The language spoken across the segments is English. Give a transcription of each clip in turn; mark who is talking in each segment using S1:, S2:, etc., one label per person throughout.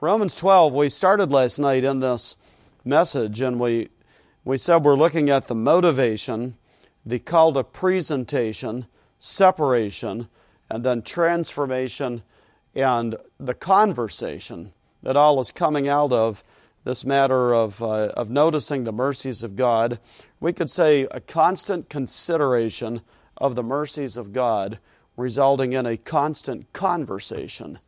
S1: Romans 12, we started last night in this message, and we, we said we're looking at the motivation, the call to presentation, separation, and then transformation and the conversation that all is coming out of this matter of, uh, of noticing the mercies of God. We could say a constant consideration of the mercies of God, resulting in a constant conversation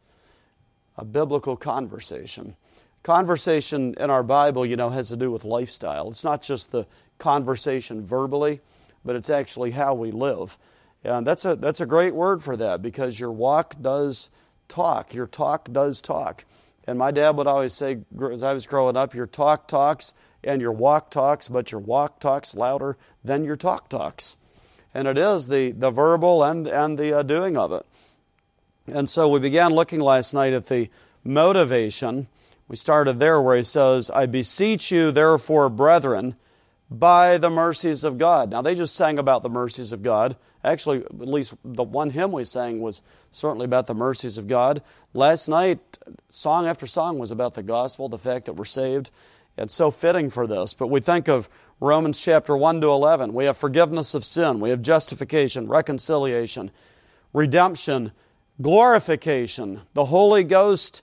S1: a biblical conversation. Conversation in our Bible, you know, has to do with lifestyle. It's not just the conversation verbally, but it's actually how we live. And that's a, that's a great word for that because your walk does talk. Your talk does talk. And my dad would always say, as I was growing up, your talk talks and your walk talks, but your walk talks louder than your talk talks. And it is the, the verbal and, and the uh, doing of it. And so we began looking last night at the motivation. We started there where he says, I beseech you, therefore, brethren, by the mercies of God. Now, they just sang about the mercies of God. Actually, at least the one hymn we sang was certainly about the mercies of God. Last night, song after song was about the gospel, the fact that we're saved. It's so fitting for this. But we think of Romans chapter 1 to 11. We have forgiveness of sin, we have justification, reconciliation, redemption, glorification, the Holy Ghost,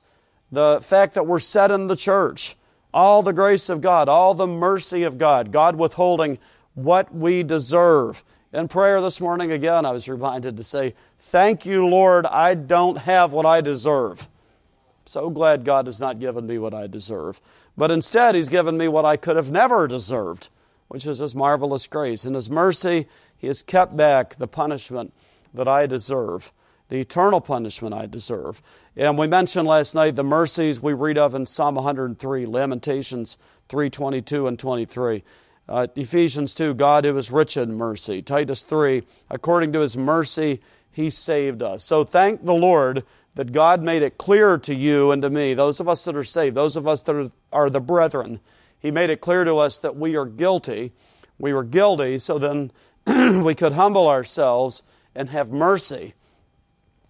S1: the fact that we're set in the church, all the grace of God, all the mercy of God, God withholding what we deserve. In prayer this morning, again, I was reminded to say, Thank you, Lord, I don't have what I deserve. So glad God has not given me what I deserve. But instead, He's given me what I could have never deserved, which is His marvelous grace. In His mercy, He has kept back the punishment that I deserve the eternal punishment I deserve. And we mentioned last night the mercies we read of in Psalm 103, Lamentations 3:22 and 23. Uh, Ephesians 2, God who is rich in mercy. Titus 3, according to his mercy, he saved us. So thank the Lord that God made it clear to you and to me, those of us that are saved, those of us that are, are the brethren, he made it clear to us that we are guilty. We were guilty, so then we could humble ourselves and have mercy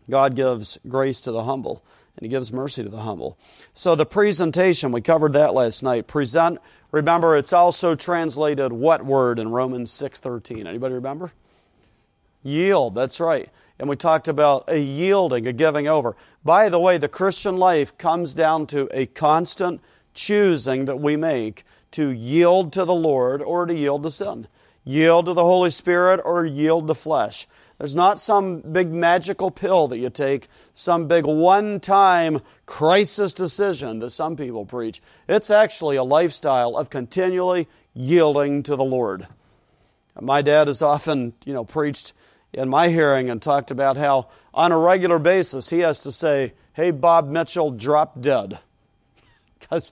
S1: God gives grace to the humble and he gives mercy to the humble. So the presentation, we covered that last night. Present, remember it's also translated what word in Romans 6:13? Anybody remember? Yield, that's right. And we talked about a yielding, a giving over. By the way, the Christian life comes down to a constant choosing that we make to yield to the Lord or to yield to sin. Yield to the Holy Spirit or yield to flesh. There's not some big magical pill that you take, some big one time crisis decision that some people preach. It's actually a lifestyle of continually yielding to the Lord. My dad has often, you know, preached in my hearing and talked about how on a regular basis he has to say, Hey, Bob Mitchell, drop dead. Because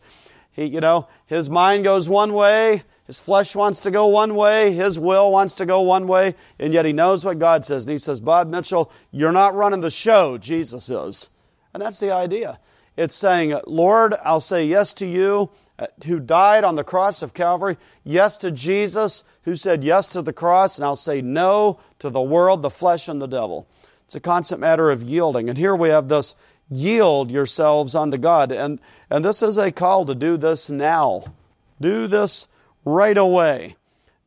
S1: he, you know, his mind goes one way, his flesh wants to go one way, his will wants to go one way, and yet he knows what God says. And he says, Bob Mitchell, you're not running the show, Jesus is. And that's the idea. It's saying, Lord, I'll say yes to you, uh, who died on the cross of Calvary, yes to Jesus, who said yes to the cross, and I'll say no to the world, the flesh, and the devil. It's a constant matter of yielding. And here we have this yield yourselves unto God. And, and this is a call to do this now. Do this right away.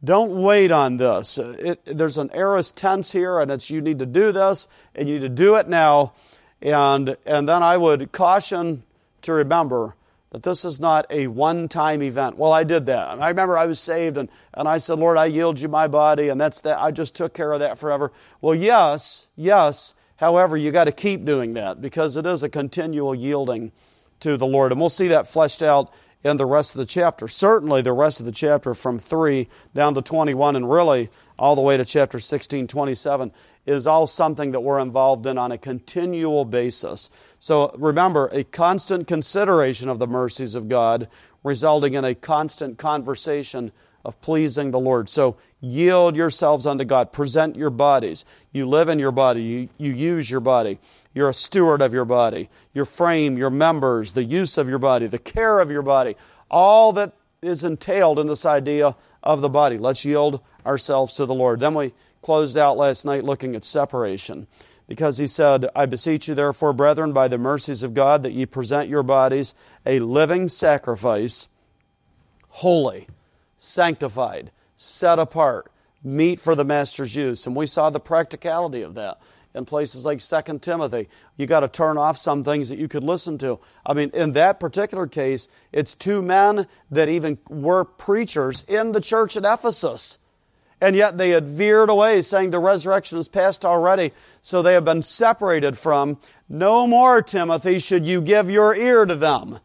S1: Don't wait on this. It, there's an aorist tense here, and it's you need to do this, and you need to do it now. And, and then I would caution to remember that this is not a one time event. Well, I did that. I remember I was saved, and, and I said, Lord, I yield you my body, and that's that. I just took care of that forever. Well, yes, yes. However, you got to keep doing that because it is a continual yielding to the Lord. And we'll see that fleshed out in the rest of the chapter. Certainly, the rest of the chapter from 3 down to 21 and really all the way to chapter 16, 27 is all something that we're involved in on a continual basis. So remember, a constant consideration of the mercies of God resulting in a constant conversation of pleasing the Lord. So yield yourselves unto God. Present your bodies. You live in your body, you, you use your body. You're a steward of your body, your frame, your members, the use of your body, the care of your body, all that is entailed in this idea of the body. Let's yield ourselves to the Lord. Then we closed out last night looking at separation. because he said, I beseech you, therefore, brethren, by the mercies of God, that ye present your bodies a living sacrifice, holy, sanctified, set apart, meet for the master's use. And we saw the practicality of that in places like 2 Timothy. You got to turn off some things that you could listen to. I mean, in that particular case, it's two men that even were preachers in the church at Ephesus and yet they had veered away, saying the resurrection is past already, so they have been separated from. No more, Timothy, should you give your ear to them,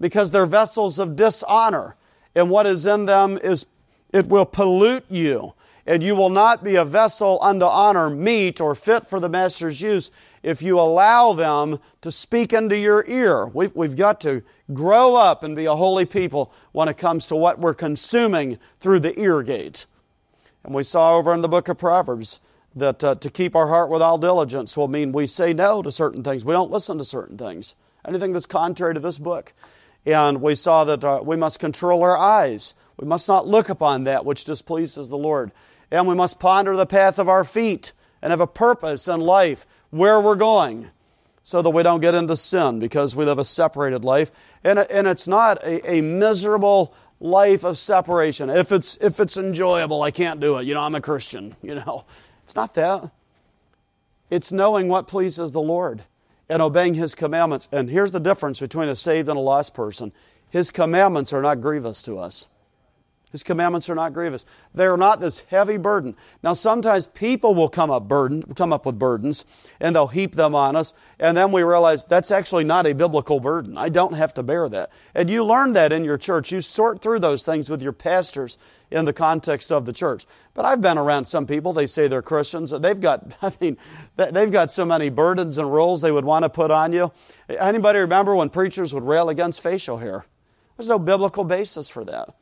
S1: because they're vessels of dishonor, and what is in them is it will pollute you, and you will not be a vessel unto honor, meet or fit for the master's use if you allow them to speak into your ear. We've, we've got to grow up and be a holy people when it comes to what we're consuming through the ear gate. And we saw over in the book of Proverbs that uh, to keep our heart with all diligence will mean we say no to certain things. We don't listen to certain things, anything that's contrary to this book. And we saw that uh, we must control our eyes. We must not look upon that which displeases the Lord. And we must ponder the path of our feet and have a purpose in life where we're going so that we don't get into sin because we live a separated life. And, and it's not a, a miserable life of separation. If it's if it's enjoyable, I can't do it. You know, I'm a Christian, you know. It's not that. It's knowing what pleases the Lord and obeying his commandments. And here's the difference between a saved and a lost person. His commandments are not grievous to us. His commandments are not grievous. They are not this heavy burden. Now, sometimes people will come up burden, come up with burdens, and they'll heap them on us, and then we realize that's actually not a biblical burden. I don't have to bear that. And you learn that in your church. You sort through those things with your pastors in the context of the church. But I've been around some people. They say they're Christians. They've got, I mean, they've got so many burdens and rules they would want to put on you. Anybody remember when preachers would rail against facial hair? There's no biblical basis for that.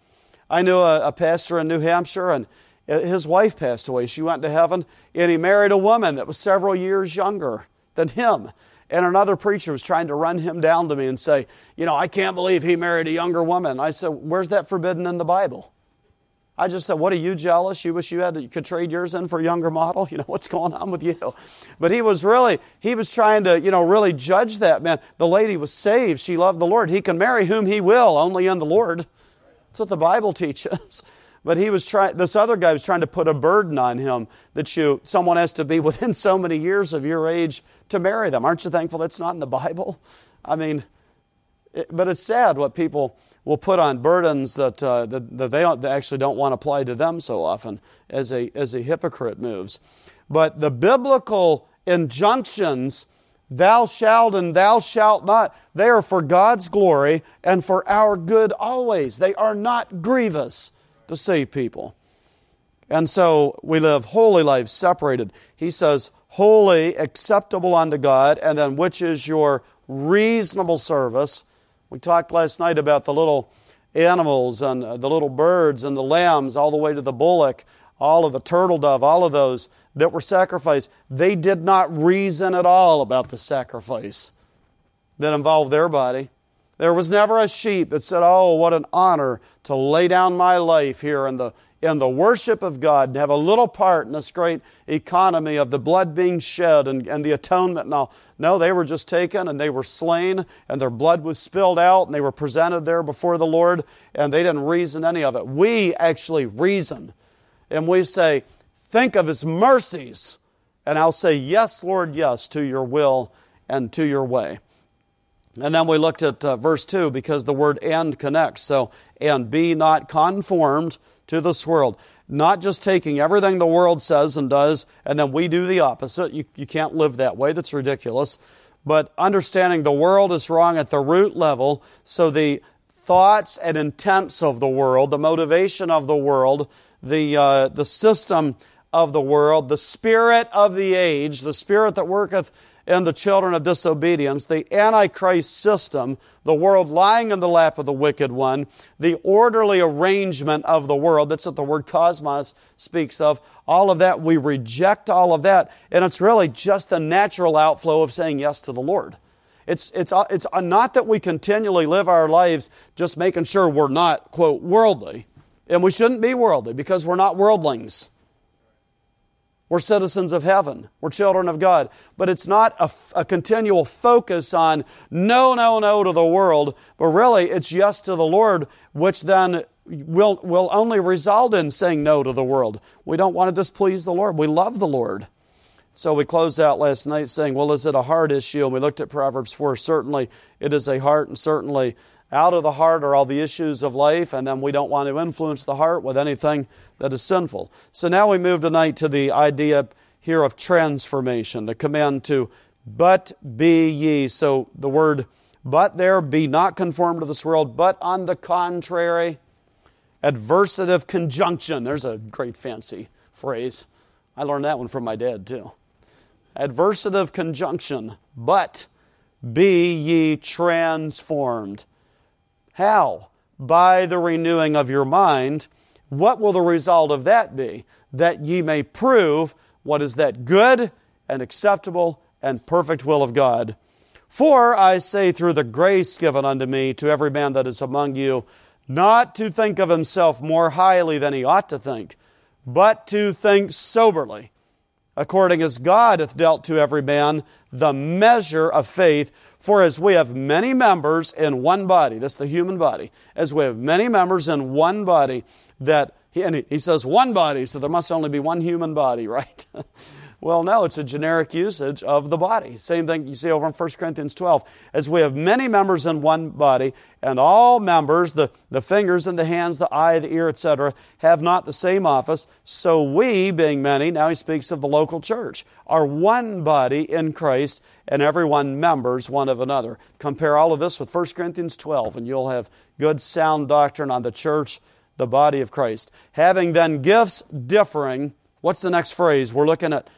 S1: I knew a, a pastor in New Hampshire, and his wife passed away. She went to heaven, and he married a woman that was several years younger than him. And another preacher was trying to run him down to me and say, You know, I can't believe he married a younger woman. I said, Where's that forbidden in the Bible? I just said, What are you jealous? You wish you had you could trade yours in for a younger model? You know, what's going on with you? But he was really, he was trying to, you know, really judge that man. The lady was saved. She loved the Lord. He can marry whom he will, only in the Lord. That's what the Bible teaches. But he was trying, this other guy was trying to put a burden on him that you, someone has to be within so many years of your age to marry them. Aren't you thankful that's not in the Bible? I mean, it, but it's sad what people will put on burdens that, uh, that, that, they, don't, they actually don't want to apply to them so often as a, as a hypocrite moves. But the biblical injunctions thou shalt and thou shalt not. They are for God's glory and for our good always. They are not grievous to save people. And so we live holy lives separated. He says, holy, acceptable unto God, and then which is your reasonable service. We talked last night about the little animals and uh, the little birds and the lambs, all the way to the bullock, all of the turtle dove, all of those that were sacrificed, they did not reason at all about the sacrifice that involved their body. There was never a sheep that said, Oh, what an honor to lay down my life here in the, in the worship of God and have a little part in this great economy of the blood being shed and, and the atonement and all. No, they were just taken and they were slain and their blood was spilled out and they were presented there before the Lord and they didn't reason any of it. We actually reason and we say, Think of His mercies. And I'll say, Yes, Lord, yes, to your will and to your way. And then we looked at uh, verse 2 because the word and connects. So, and be not conformed to this world. Not just taking everything the world says and does, and then we do the opposite. You, you can't live that way. That's ridiculous. But understanding the world is wrong at the root level, so the thoughts and intents of the world, the motivation of the world, the, uh, the system of the world, the spirit of the age, the spirit that worketh in the children of disobedience, the Antichrist system, the world lying in the lap of the wicked one, the orderly arrangement of the world, that's what the word cosmos speaks of, all of that, we reject all of that, and it's really just the natural outflow of saying yes to the Lord. It's, it's, uh, it's uh, not that we continually live our lives just making sure we're not, quote, worldly. And we shouldn't be worldly because we're not worldlings. We're citizens of heaven. We're children of God. But it's not a, a, continual focus on no, no, no to the world, but really it's yes to the Lord, which then will, will only result in saying no to the world. We don't want to displease the Lord. We love the Lord. So we closed out last night saying, well, is it a heart issue? And we looked at Proverbs 4. Certainly it is a heart, and certainly out of the heart are all the issues of life, and then we don't want to influence the heart with anything that is sinful. So now we move tonight to the idea here of transformation, the command to but be ye. So the word but there, be not conformed to this world, but on the contrary, adversative conjunction. There's a great fancy phrase. I learned that one from my dad too. Adversative conjunction, but be ye transformed. How? By the renewing of your mind. What will the result of that be? That ye may prove what is that good and acceptable and perfect will of God. For I say, through the grace given unto me, to every man that is among you, not to think of himself more highly than he ought to think, but to think soberly, according as God hath dealt to every man the measure of faith. For as we have many members in one body, that's the human body, as we have many members in one body, that, he, and he says one body, so there must only be one human body, right? Well, no, it's a generic usage of the body. Same thing you see over in 1 Corinthians 12. As we have many members in one body, and all members, the, the fingers and the hands, the eye, the ear, etc., have not the same office, so we, being many, now he speaks of the local church, are one body in Christ, and everyone members one of another. Compare all of this with 1 Corinthians 12, and you'll have good, sound doctrine on the church, the body of Christ. Having then gifts differing, what's the next phrase? We're looking at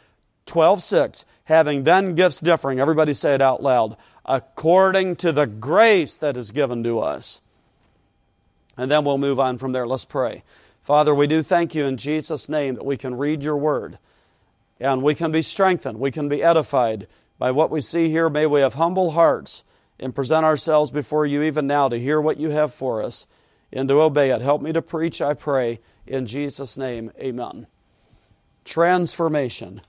S1: 12:6 having then gifts differing everybody say it out loud according to the grace that is given to us and then we'll move on from there let's pray father we do thank you in jesus name that we can read your word and we can be strengthened we can be edified by what we see here may we have humble hearts and present ourselves before you even now to hear what you have for us and to obey it help me to preach i pray in jesus name amen transformation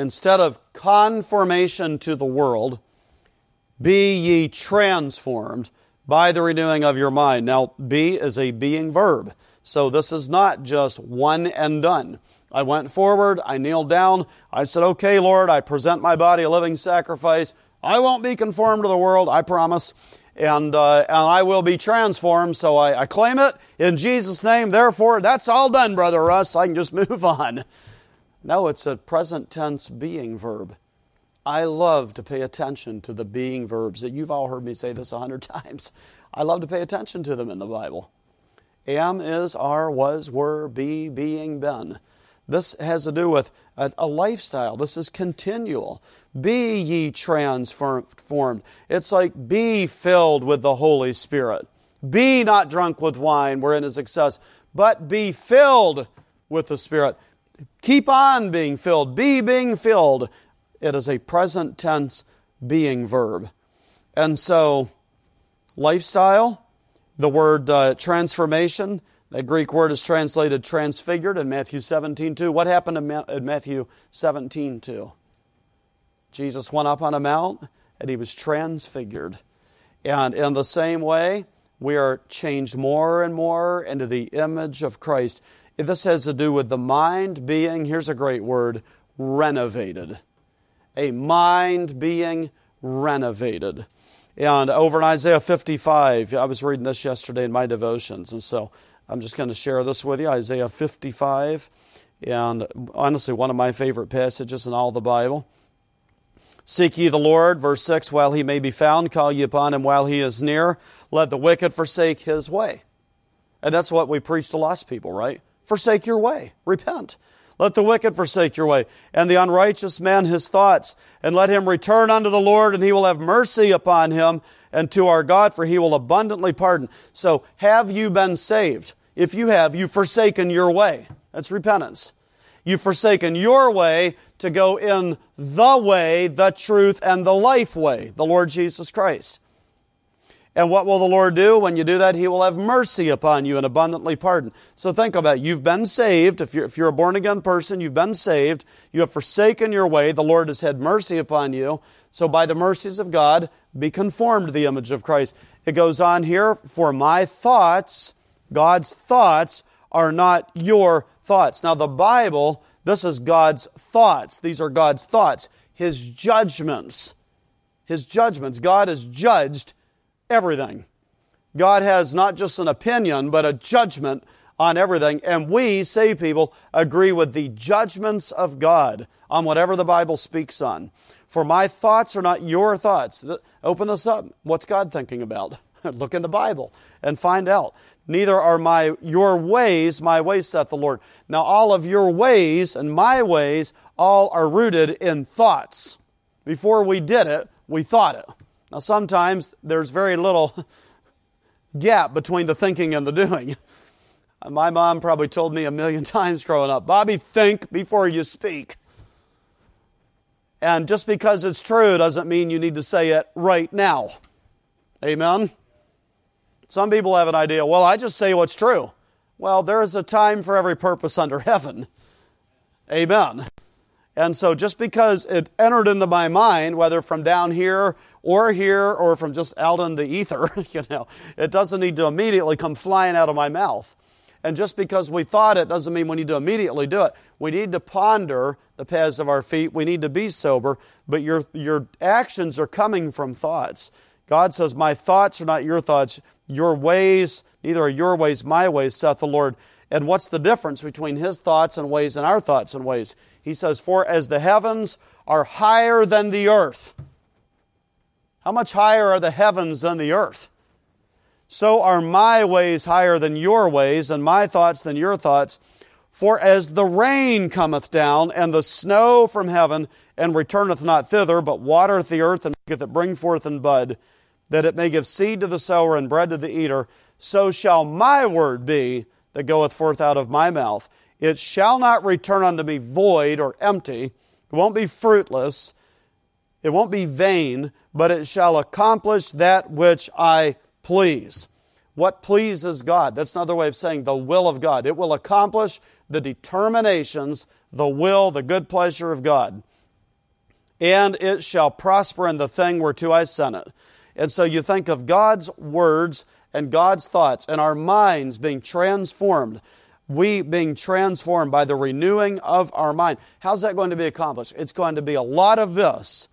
S1: instead of conformation to the world, be ye transformed by the renewing of your mind. Now, be is a being verb. So this is not just one and done. I went forward, I kneeled down, I said, Okay, Lord, I present my body a living sacrifice. I won't be conformed to the world, I promise. And, uh, and I will be transformed. So I, I claim it in Jesus' name. Therefore, that's all done, Brother Russ. I can just move on. No, it's a present tense being verb. I love to pay attention to the being verbs. You've all heard me say this a hundred times. I love to pay attention to them in the Bible. Am, is, are, was, were, be, being, been. This has to do with a, a, lifestyle. This is continual. Be ye transformed. It's like be filled with the Holy Spirit. Be not drunk with wine wherein is excess, but be filled with the Spirit. Keep on being filled. Be being filled. It is a present tense being verb. And so, lifestyle, the word uh, transformation, that Greek word is translated transfigured in Matthew 17 2. What happened in uh, Matthew 17 2? Jesus went up on a mount and he was transfigured. And in the same way, we are changed more and more into the image of Christ. This has to do with the mind being, here's a great word, renovated. A mind being renovated. And over in Isaiah 55, I was reading this yesterday in my devotions, and so I'm just going to share this with you Isaiah 55, and honestly, one of my favorite passages in all the Bible. Seek ye the Lord, verse 6, while he may be found, call ye upon him while he is near. Let the wicked forsake his way. And that's what we preach to lost people, right? forsake your way. Repent. Let the wicked forsake your way, and the unrighteous man his thoughts, and let him return unto the Lord, and he will have mercy upon him, and to our God, for he will abundantly pardon. So, have you been saved? If you have, you've forsaken your way. That's repentance. You've forsaken your way to go in the way, the truth, and the life way, the Lord Jesus Christ. And what will the Lord do when you do that? He will have mercy upon you and abundantly pardon. So think about it. You've been saved. If you're, if you're a born again person, you've been saved. You have forsaken your way. The Lord has had mercy upon you. So by the mercies of God, be conformed to the image of Christ. It goes on here, for my thoughts, God's thoughts, are not your thoughts. Now, the Bible, this is God's thoughts. These are God's thoughts, His judgments. His judgments. God has judged everything. God has not just an opinion, but a judgment on everything. And we, saved people, agree with the judgments of God on whatever the Bible speaks on. For my thoughts are not your thoughts. Open this up. What's God thinking about? Look in the Bible and find out. Neither are my your ways my ways, saith the Lord. Now all of your ways and my ways all are rooted in thoughts. Before we did it, we thought it. Now, sometimes there's very little gap between the thinking and the doing. My mom probably told me a million times growing up Bobby, think before you speak. And just because it's true doesn't mean you need to say it right now. Amen? Some people have an idea, well, I just say what's true. Well, there is a time for every purpose under heaven. Amen. And so just because it entered into my mind, whether from down here or here or from just out in the ether, you know, it doesn't need to immediately come flying out of my mouth. And just because we thought it doesn't mean we need to immediately do it. We need to ponder the paths of our feet. We need to be sober, but your, your actions are coming from thoughts. God says, My thoughts are not your thoughts. Your ways, neither are your ways my ways, saith the Lord. And what's the difference between his thoughts and ways and our thoughts and ways? He says, For as the heavens are higher than the earth, how much higher are the heavens than the earth? So are my ways higher than your ways, and my thoughts than your thoughts. For as the rain cometh down, and the snow from heaven, and returneth not thither, but watereth the earth, and maketh it bring forth and bud, that it may give seed to the sower and bread to the eater, so shall my word be that goeth forth out of my mouth. It shall not return unto me void or empty. It won't be fruitless. It won't be vain, but it shall accomplish that which I please. What pleases God? That's another way of saying the will of God. It will accomplish the determinations, the will, the good pleasure of God. And it shall prosper in the thing whereto I sent it. And so you think of God's words and God's thoughts and our minds being transformed. We being transformed by the renewing of our mind. How's that going to be accomplished? It's going to be a lot of this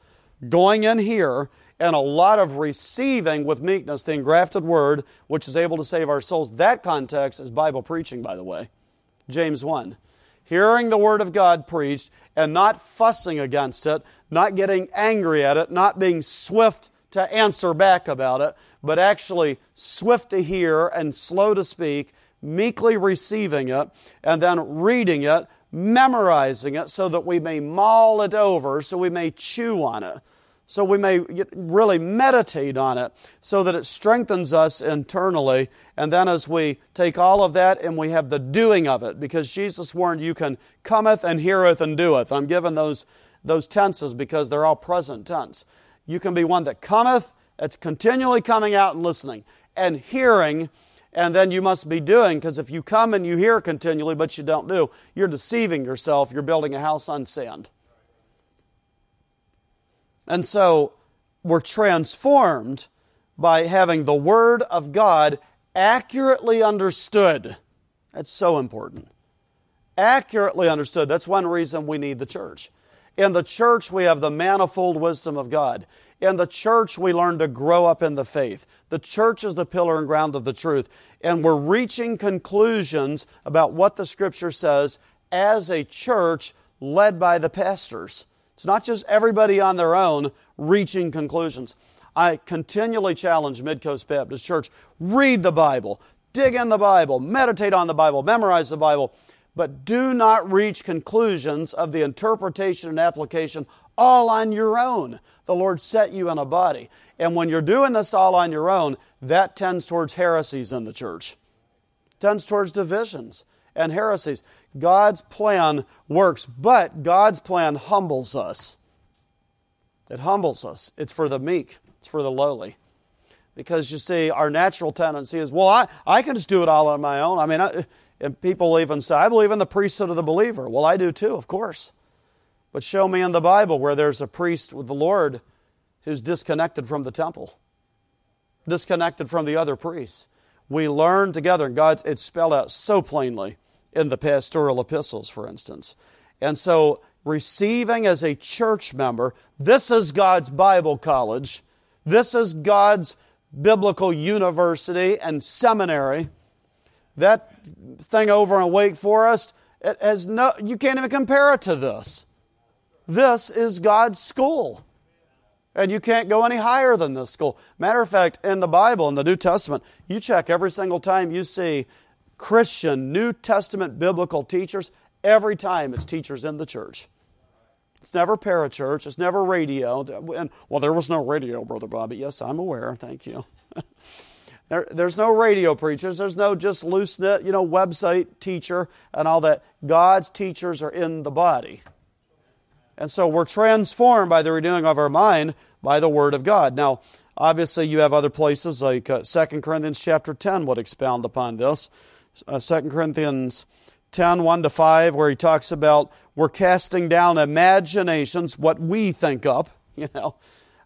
S1: going in here and a lot of receiving with meekness the engrafted word, which is able to save our souls. That context is Bible preaching, by the way. James 1. Hearing the word of God preached and not fussing against it, not getting angry at it, not being swift to answer back about it, but actually swift to hear and slow to speak, meekly receiving it, and then reading it, memorizing it so that we may maul it over, so we may chew on it, so we may really meditate on it, so that it strengthens us internally. And then as we take all of that and we have the doing of it, because Jesus warned, You can cometh and heareth and doeth. I'm given those, those tenses because they're all present tense. You can be one that cometh, that's continually coming out and listening, and hearing and then you must be doing, because if you come and you hear continually but you don't do, you're deceiving yourself. You're building a house on sand. And so we're transformed by having the Word of God accurately understood. That's so important. Accurately understood. That's one reason we need the church. In the church, we have the manifold wisdom of God. In the church, we learn to grow up in the faith. The church is the pillar and ground of the truth. And we're reaching conclusions about what the Scripture says as a church led by the pastors. It's not just everybody on their own reaching conclusions. I continually challenge Midcoast Baptist Church read the Bible, dig in the Bible, meditate on the Bible, memorize the Bible, but do not reach conclusions of the interpretation and application all on your own. The Lord set you in a body. And when you're doing this all on your own, that tends towards heresies in the church, tends towards divisions and heresies. God's plan works, but God's plan humbles us. It humbles us. It's for the meek, it's for the lowly. Because you see, our natural tendency is, well, I, I can just do it all on my own. I mean, I, and people even say, I believe in the priesthood of the believer. Well, I do too, of course. But show me in the Bible where there's a priest with the Lord who's disconnected from the temple, disconnected from the other priests. We learn together, and God's it's spelled out so plainly in the pastoral epistles, for instance. And so, receiving as a church member, this is God's Bible college, this is God's biblical university and seminary. That thing over in Wake Forest, it has no, you can't even compare it to this. This is God's school. And you can't go any higher than this school. Matter of fact, in the Bible, in the New Testament, you check every single time you see Christian New Testament biblical teachers, every time it's teachers in the church. It's never parachurch. It's never radio. And, well, there was no radio, Brother Bobby. Yes, I'm aware. Thank you. there, there's no radio preachers. There's no just loose knit, you know, website teacher and all that. God's teachers are in the body. And so we're transformed by the renewing of our mind by the Word of God. Now, obviously, you have other places like uh, 2 Corinthians chapter 10 would expound upon this. Uh, 2 Corinthians 10 1 to 5, where he talks about we're casting down imaginations, what we think up. You know,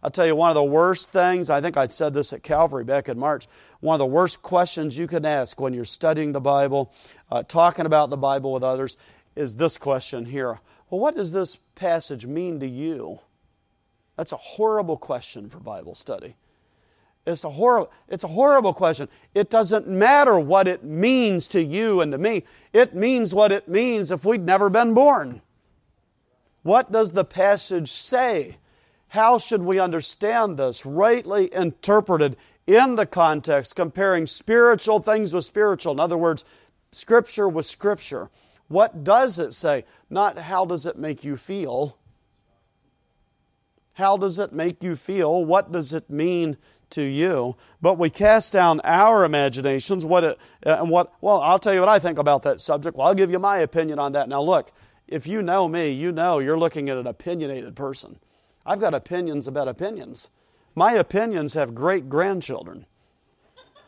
S1: I'll tell you, one of the worst things, I think I said this at Calvary back in March, one of the worst questions you can ask when you're studying the Bible, uh, talking about the Bible with others, is this question here. Well, what does this passage mean to you? That's a horrible question for Bible study. It's a, horrible, it's a horrible question. It doesn't matter what it means to you and to me. It means what it means if we'd never been born. What does the passage say? How should we understand this? Rightly interpreted in the context, comparing spiritual things with spiritual. In other words, Scripture with Scripture. What does it say? Not how does it make you feel. How does it make you feel? What does it mean to you, but we cast down our imaginations. What it, uh, and what? Well, I'll tell you what I think about that subject. Well, I'll give you my opinion on that. Now, look, if you know me, you know you're looking at an opinionated person. I've got opinions about opinions. My opinions have great grandchildren.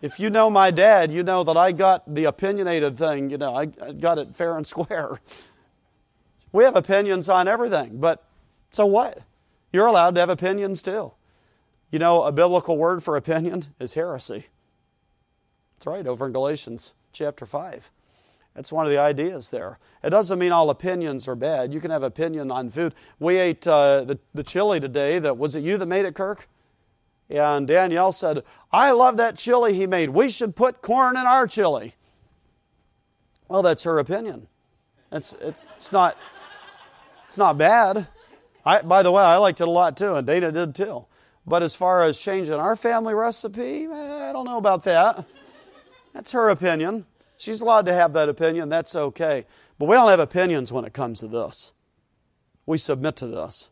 S1: If you know my dad, you know that I got the opinionated thing. You know, I, I got it fair and square. We have opinions on everything, but so what? You're allowed to have opinions too. You know, a biblical word for opinion is heresy. That's right, over in Galatians chapter 5. That's one of the ideas there. It doesn't mean all opinions are bad. You can have opinion on food. We ate uh, the, the chili today. That was it you that made it, Kirk? And Danielle said, I love that chili he made. We should put corn in our chili. Well, that's her opinion. It's, it's, it's, not, it's not bad. I, by the way, I liked it a lot too, and Dana did too. But as far as changing our family recipe, eh, I don't know about that. That's her opinion. She's allowed to have that opinion. That's okay. But we don't have opinions when it comes to this. We submit to this.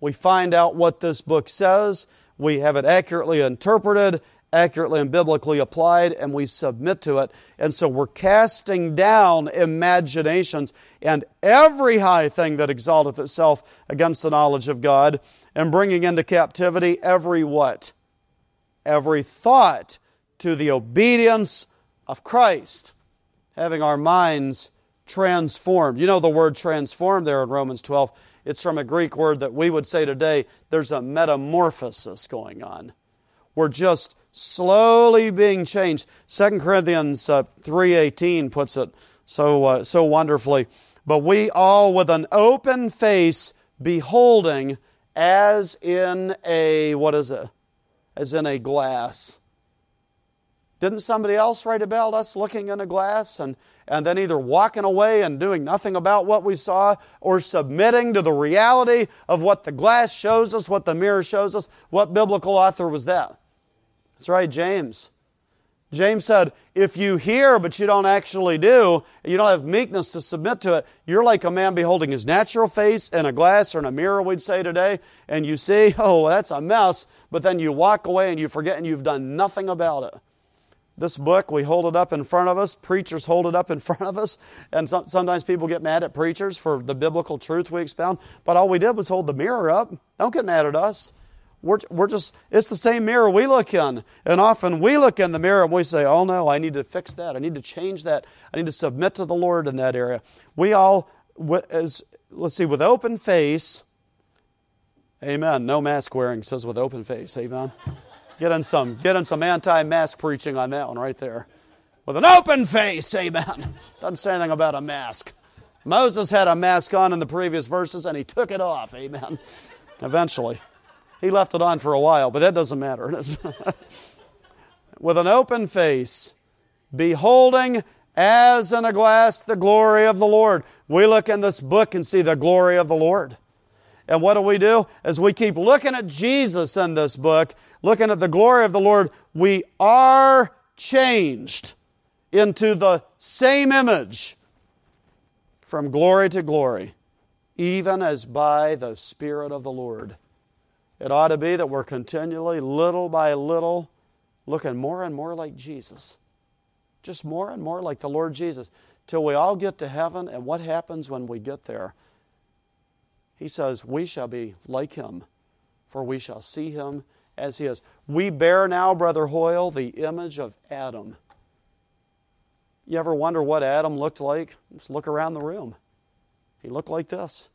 S1: We find out what this book says. We have it accurately interpreted, accurately and biblically applied, and we submit to it. And so we're casting down imaginations and every high thing that exalteth itself against the knowledge of God and bringing into captivity every what? Every thought to the obedience of Christ, having our minds transformed. You know the word transformed there in Romans 12. It's from a Greek word that we would say today there's a metamorphosis going on. We're just slowly being changed. 2 Corinthians uh, 3:18 puts it so uh, so wonderfully. But we all with an open face beholding as in a, what is it? As in a glass. Didn't somebody else write about us looking in a glass and, and then either walking away and doing nothing about what we saw or submitting to the reality of what the glass shows us, what the mirror shows us? What biblical author was that? That's right, James. James said, if you hear but you don't actually do, you don't have meekness to submit to it, you're like a man beholding his natural face in a glass or in a mirror, we'd say today, and you see, oh, that's a mess, but then you walk away and you forget and you've done nothing about it. This book, we hold it up in front of us, preachers hold it up in front of us, and so, sometimes people get mad at preachers for the biblical truth we expound, but all we did was hold the mirror up. Don't get mad at us. We're, we're just, it's the same mirror we look in. And often we look in the mirror and we say, oh no, I need to fix that. I need to change that. I need to submit to the Lord in that area. We all, as, let's see, with open face, amen. No mask wearing says with open face, amen. Get in some, get in some anti-mask preaching on that one right there. With an open face, amen. Doesn't say anything about a mask. Moses had a mask on in the previous verses and he took it off, amen. Eventually. He left it on for a while, but that doesn't matter. With an open face, beholding as in a glass the glory of the Lord. We look in this book and see the glory of the Lord. And what do we do? As we keep looking at Jesus in this book, looking at the glory of the Lord, we are changed into the same image from glory to glory, even as by the Spirit of the Lord. It ought to be that we're continually, little by little, looking more and more like Jesus. Just more and more like the Lord Jesus. Till we all get to heaven, and what happens when we get there? He says, We shall be like him, for we shall see him as he is. We bear now, Brother Hoyle, the image of Adam. You ever wonder what Adam looked like? Just look around the room. He looked like this.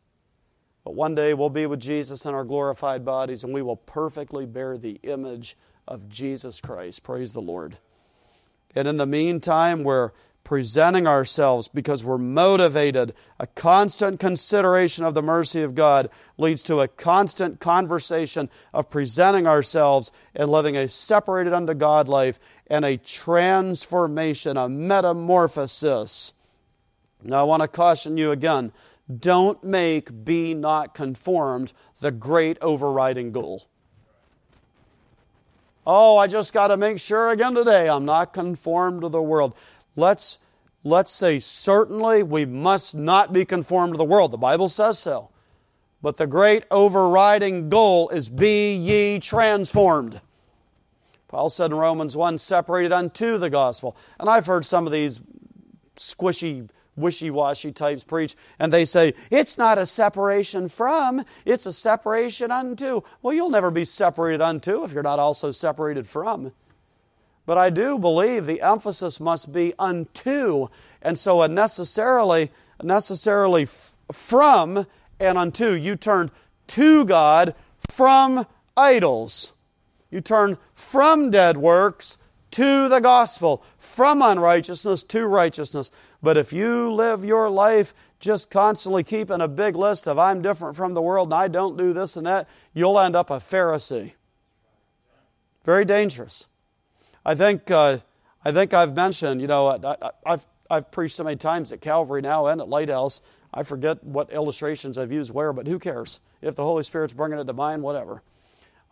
S1: But one day we'll be with Jesus in our glorified bodies and we will perfectly bear the image of Jesus Christ. Praise the Lord. And in the meantime, we're presenting ourselves because we're motivated. A constant consideration of the mercy of God leads to a constant conversation of presenting ourselves and living a separated unto God life and a transformation, a metamorphosis. Now, I want to caution you again don't make be not conformed the great overriding goal. Oh, I just got to make sure again today I'm not conformed to the world. Let's let's say certainly we must not be conformed to the world. The Bible says so. But the great overriding goal is be ye transformed. Paul said in Romans 1, separated unto the gospel. And I've heard some of these squishy wishy washy types preach, and they say, it's not a separation from, it's a separation unto. Well, you'll never be separated unto if you're not also separated from. But I do believe the emphasis must be unto, and so a necessarily, necessarily f- from and unto. You turn to God from idols. You turn from dead works to the gospel, from unrighteousness to righteousness. But if you live your life just constantly keeping a big list of I'm different from the world and I don't do this and that, you'll end up a Pharisee. Very dangerous. I think, uh, I think I've mentioned, you know, I, have I've preached so many times at Calvary now and at Lighthouse. I forget what illustrations I've used where, but who cares? If the Holy Spirit's bringing it to mind, whatever.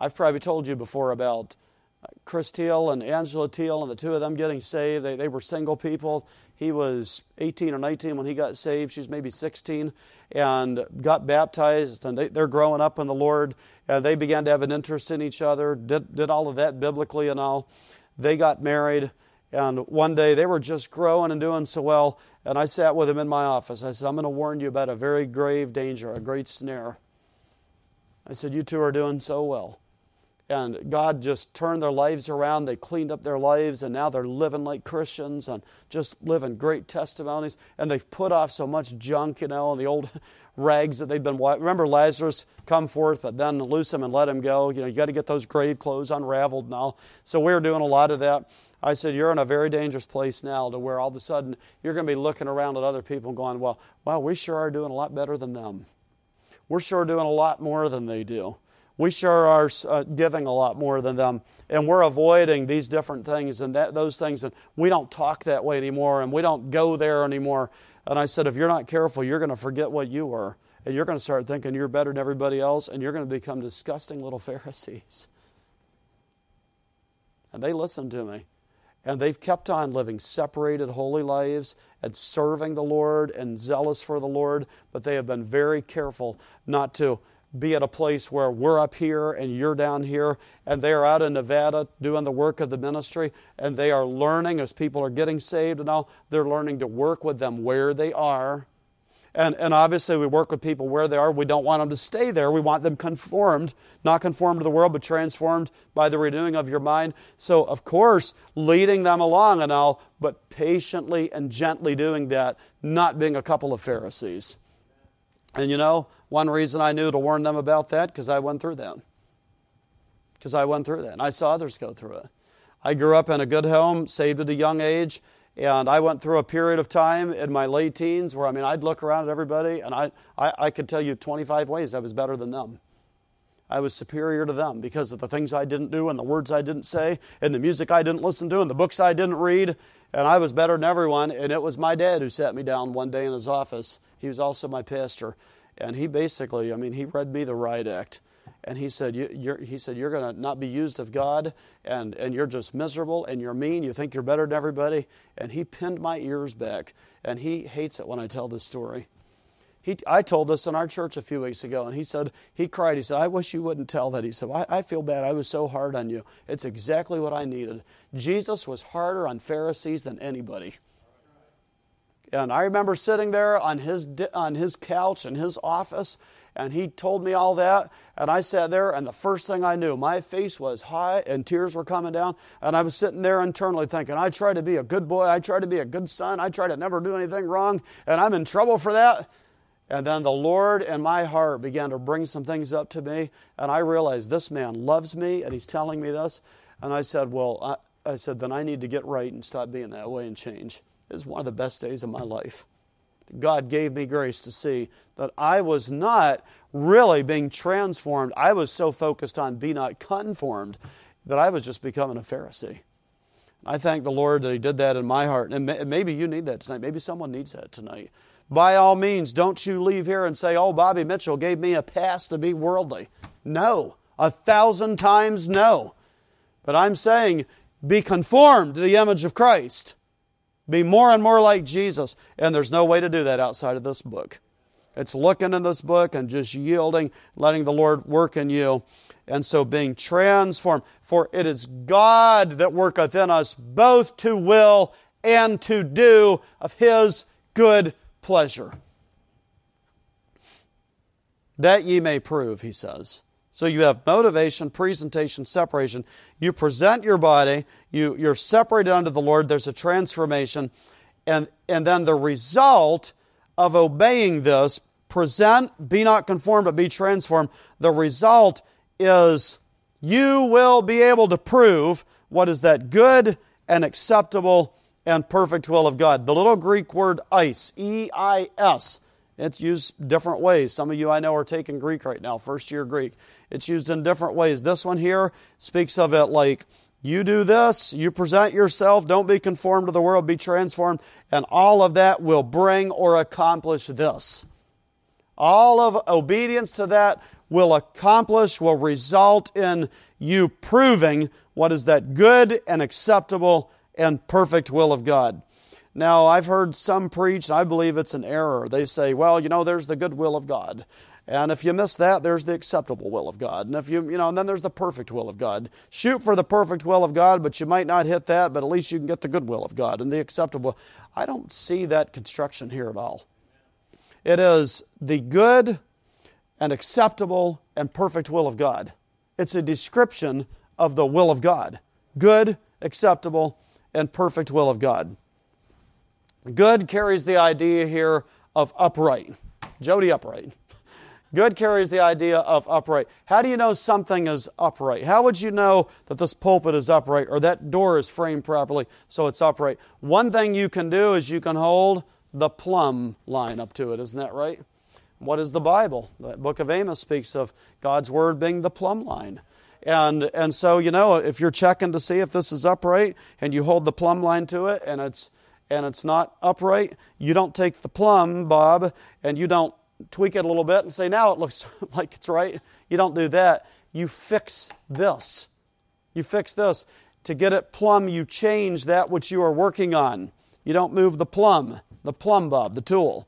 S1: I've probably told you before about Chris Teal and Angela Teal and the two of them getting saved. They, they were single people. He was 18 or 19 when he got saved. She's maybe 16 and got baptized. And they, they're growing up in the Lord. And they began to have an interest in each other, did, did all of that biblically and all. They got married. And one day they were just growing and doing so well. And I sat with him in my office. I said, I'm going to warn you about a very grave danger, a great snare. I said, You two are doing so well and God just turned their lives around. They cleaned up their lives, and now they're living like Christians and just living great testimonies. And they've put off so much junk, you know, and the old rags that they've been. Remember Lazarus come forth, but then loose him and let him go. You know, you got to get those grave clothes unraveled and all So we're doing a lot of that. I said, You're in a very dangerous place now to where all of a sudden you're going to be looking around at other people and going, Well, wow, we sure are doing a lot better than them. We're sure doing a lot more than they do we sure are uh, giving a lot more than them and we're avoiding these different things and that, those things and we don't talk that way anymore and we don't go there anymore and i said if you're not careful you're going to forget what you were and you're going to start thinking you're better than everybody else and you're going to become disgusting little pharisees. And they listened to me. And they've kept on living separated holy lives and serving the lord and zealous for the lord but they have been very careful not to be at a place where we're up here and you're down here, and they are out in Nevada doing the work of the ministry, and they are learning as people are getting saved and all, they're learning to work with them where they are. And, and obviously, we work with people where they are. We don't want them to stay there. We want them conformed, not conformed to the world, but transformed by the renewing of your mind. So, of course, leading them along and all, but patiently and gently doing that, not being a couple of Pharisees. And you know, one reason I knew to warn them about that, because I went through that. Because I went through that, and I saw others go through it. I grew up in a good home, saved at a young age, and I went through a period of time in my late teens where, I mean, I'd look around at everybody, and I, I, I could tell you 25 ways I was better than them. I was superior to them because of the things I didn't do and the words I didn't say and the music I didn't listen to and the books I didn't read. And I was better than everyone. And it was my dad who sat me down one day in his office. He was also my pastor. And he basically, I mean, he read me the riot act and he said, you, he said, you're going to not be used of God, and, and you're just miserable, and you're mean, you think you're better than everybody. And he pinned my ears back, and he hates it when I tell this story. He, I told this in our church a few weeks ago, and he said, he cried. He said, I wish you wouldn't tell that. He said, I, I feel bad. I was so hard on you. It's exactly what I needed. Jesus was harder on Pharisees than anybody. And I remember sitting there on his, on his couch in his office, and he told me all that. And I sat there, and the first thing I knew, my face was high and tears were coming down. And I was sitting there internally thinking, I try to be a good boy. I try to be a good son. I try to never do anything wrong. And I'm in trouble for that. And then the Lord and my heart began to bring some things up to me. And I realized this man loves me, and he's telling me this. And I said, Well, I, I said, then I need to get right and stop being that way and change. It was one of the best days of my life. God gave me grace to see that I was not really being transformed. I was so focused on be not conformed that I was just becoming a Pharisee. I thank the Lord that He did that in my heart. And maybe you need that tonight. Maybe someone needs that tonight. By all means, don't you leave here and say, oh, Bobby Mitchell gave me a pass to be worldly. No, a thousand times no. But I'm saying, be conformed to the image of Christ. Be more and more like Jesus. And there's no way to do that outside of this book. It's looking in this book and just yielding, letting the Lord work in you. And so being transformed. For it is God that worketh in us both to will and to do of His good pleasure. That ye may prove, he says. So you have motivation, presentation, separation. You present your body, you, you're separated unto the Lord, there's a transformation. And, and then the result of obeying this, present, be not conformed, but be transformed, the result is you will be able to prove what is that good and acceptable and perfect will of God. The little Greek word eis, E I S, it's used different ways. Some of you I know are taking Greek right now, first year Greek. It's used in different ways. This one here speaks of it like you do this, you present yourself, don't be conformed to the world, be transformed, and all of that will bring or accomplish this. All of obedience to that will accomplish, will result in you proving what is that good and acceptable and perfect will of God. Now, I've heard some preach, and I believe it's an error. They say, well, you know, there's the good will of God. And if you miss that, there's the acceptable will of God. And if you, you know, and then there's the perfect will of God. Shoot for the perfect will of God, but you might not hit that, but at least you can get the good will of God and the acceptable. I don't see that construction here at all. It is the good and acceptable and perfect will of God. It's a description of the will of God. Good, acceptable, and perfect will of God. Good carries the idea here of upright. Jody upright. Good carries the idea of upright. How do you know something is upright? How would you know that this pulpit is upright or that door is framed properly so it's upright? One thing you can do is you can hold the plumb line up to it. Isn't that right? What is the Bible? The book of Amos speaks of God's word being the plumb line. And, and so, you know, if you're checking to see if this is upright and you hold the plumb line to it and it's and it's not upright, you don't take the plumb bob and you don't tweak it a little bit and say, now it looks like it's right. You don't do that. You fix this. You fix this. To get it plumb, you change that which you are working on. You don't move the plumb, the plumb bob, the tool.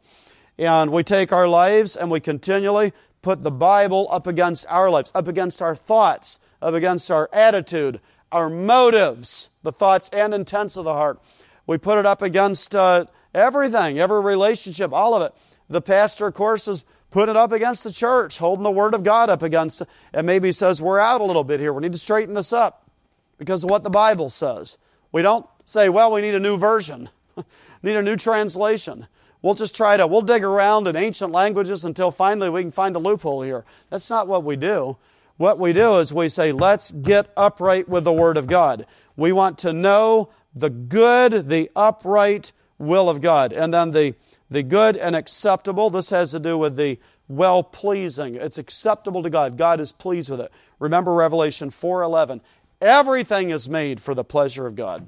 S1: And we take our lives and we continually put the Bible up against our lives, up against our thoughts, up against our attitude, our motives, the thoughts and intents of the heart. We put it up against uh, everything, every relationship, all of it. The pastor, of course, is putting it up against the church, holding the Word of God up against, and maybe says, We're out a little bit here. We need to straighten this up because of what the Bible says. We don't say, Well, we need a new version, need a new translation. We'll just try to, we'll dig around in ancient languages until finally we can find a loophole here. That's not what we do. What we do is we say, let's get upright with the Word of God. We want to know the good, the upright will of God. And then the, the good and acceptable, this has to do with the well pleasing. It's acceptable to God. God is pleased with it. Remember Revelation 4:11. Everything is made for the pleasure of God.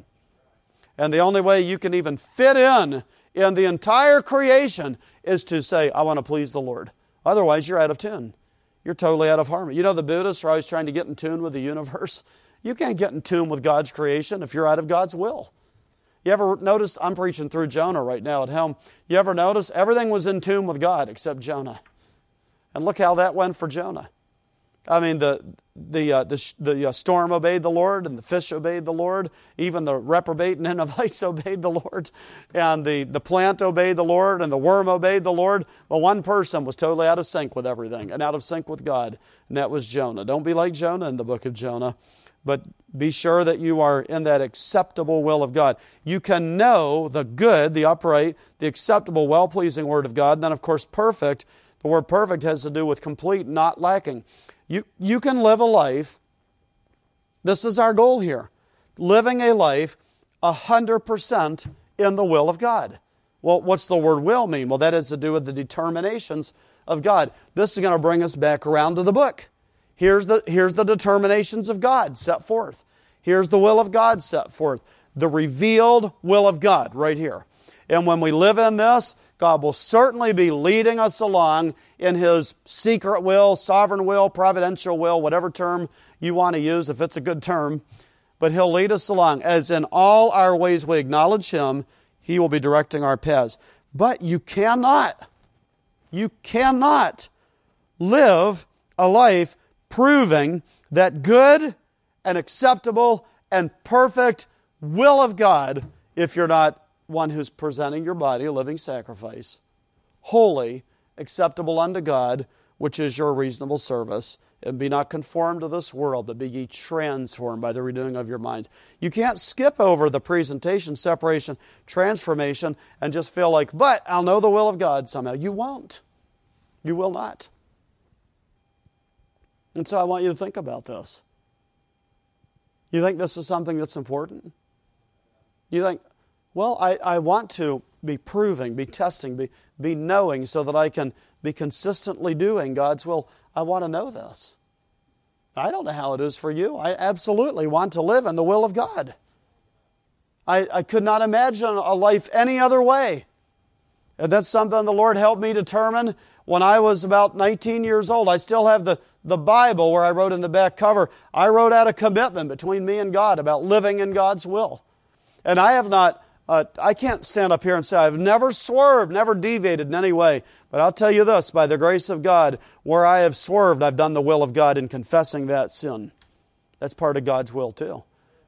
S1: And the only way you can even fit in in the entire creation is to say, I want to please the Lord. Otherwise, you're out of tune. You're totally out of harmony. You know, the Buddhists are always trying to get in tune with the universe. You can't get in tune with God's creation if you're out of God's will. You ever notice? I'm preaching through Jonah right now at home. You ever notice everything was in tune with God except Jonah? And look how that went for Jonah. I mean, the, the, uh, the, the uh, storm obeyed the Lord, and the fish obeyed the Lord. Even the reprobate Ninevites obeyed the Lord, and the, the plant obeyed the Lord, and the worm obeyed the Lord. But one person was totally out of sync with everything and out of sync with God, and that was Jonah. Don't be like Jonah in the book of Jonah, but be sure that you are in that acceptable will of God. You can know the good, the upright, the acceptable, well pleasing word of God. And then, of course, perfect. The word perfect has to do with complete, not lacking. You, you can live a life, this is our goal here, living a life 100% in the will of God. Well, what's the word will mean? Well, that has to do with the determinations of God. This is going to bring us back around to the book. Here's the, here's the determinations of God set forth. Here's the will of God set forth. The revealed will of God right here. And when we live in this, God will certainly be leading us along in His secret will, sovereign will, providential will, whatever term you want to use, if it's a good term. But He'll lead us along. As in all our ways we acknowledge Him, He will be directing our paths. But you cannot, you cannot live a life proving that good and acceptable and perfect will of God if you're not one who's presenting your body a living sacrifice, holy, acceptable unto God, which is your reasonable service. And be not conformed to this world, but be ye transformed by the renewing of your minds. You can't skip over the presentation, separation, transformation, and just feel like, but I'll know the will of God somehow. You won't. You will not. And so I want you to think about this. You think this is something that's important? You think, well, I, I want to be proving, be testing, be, be knowing so that I can be consistently doing God's will. I want to know this. I don't know how it is for you. I absolutely want to live in the will of God. I, I could not imagine a life any other way. And that's something the Lord helped me determine when I was about 19 years old. I still have the, the Bible where I wrote in the back cover, I wrote out a commitment between me and God about living in God's will. And I have not uh, I can't stand up here and say I've never swerved, never deviated in any way. But I'll tell you this by the grace of God, where I have swerved, I've done the will of God in confessing that sin. That's part of God's will, too.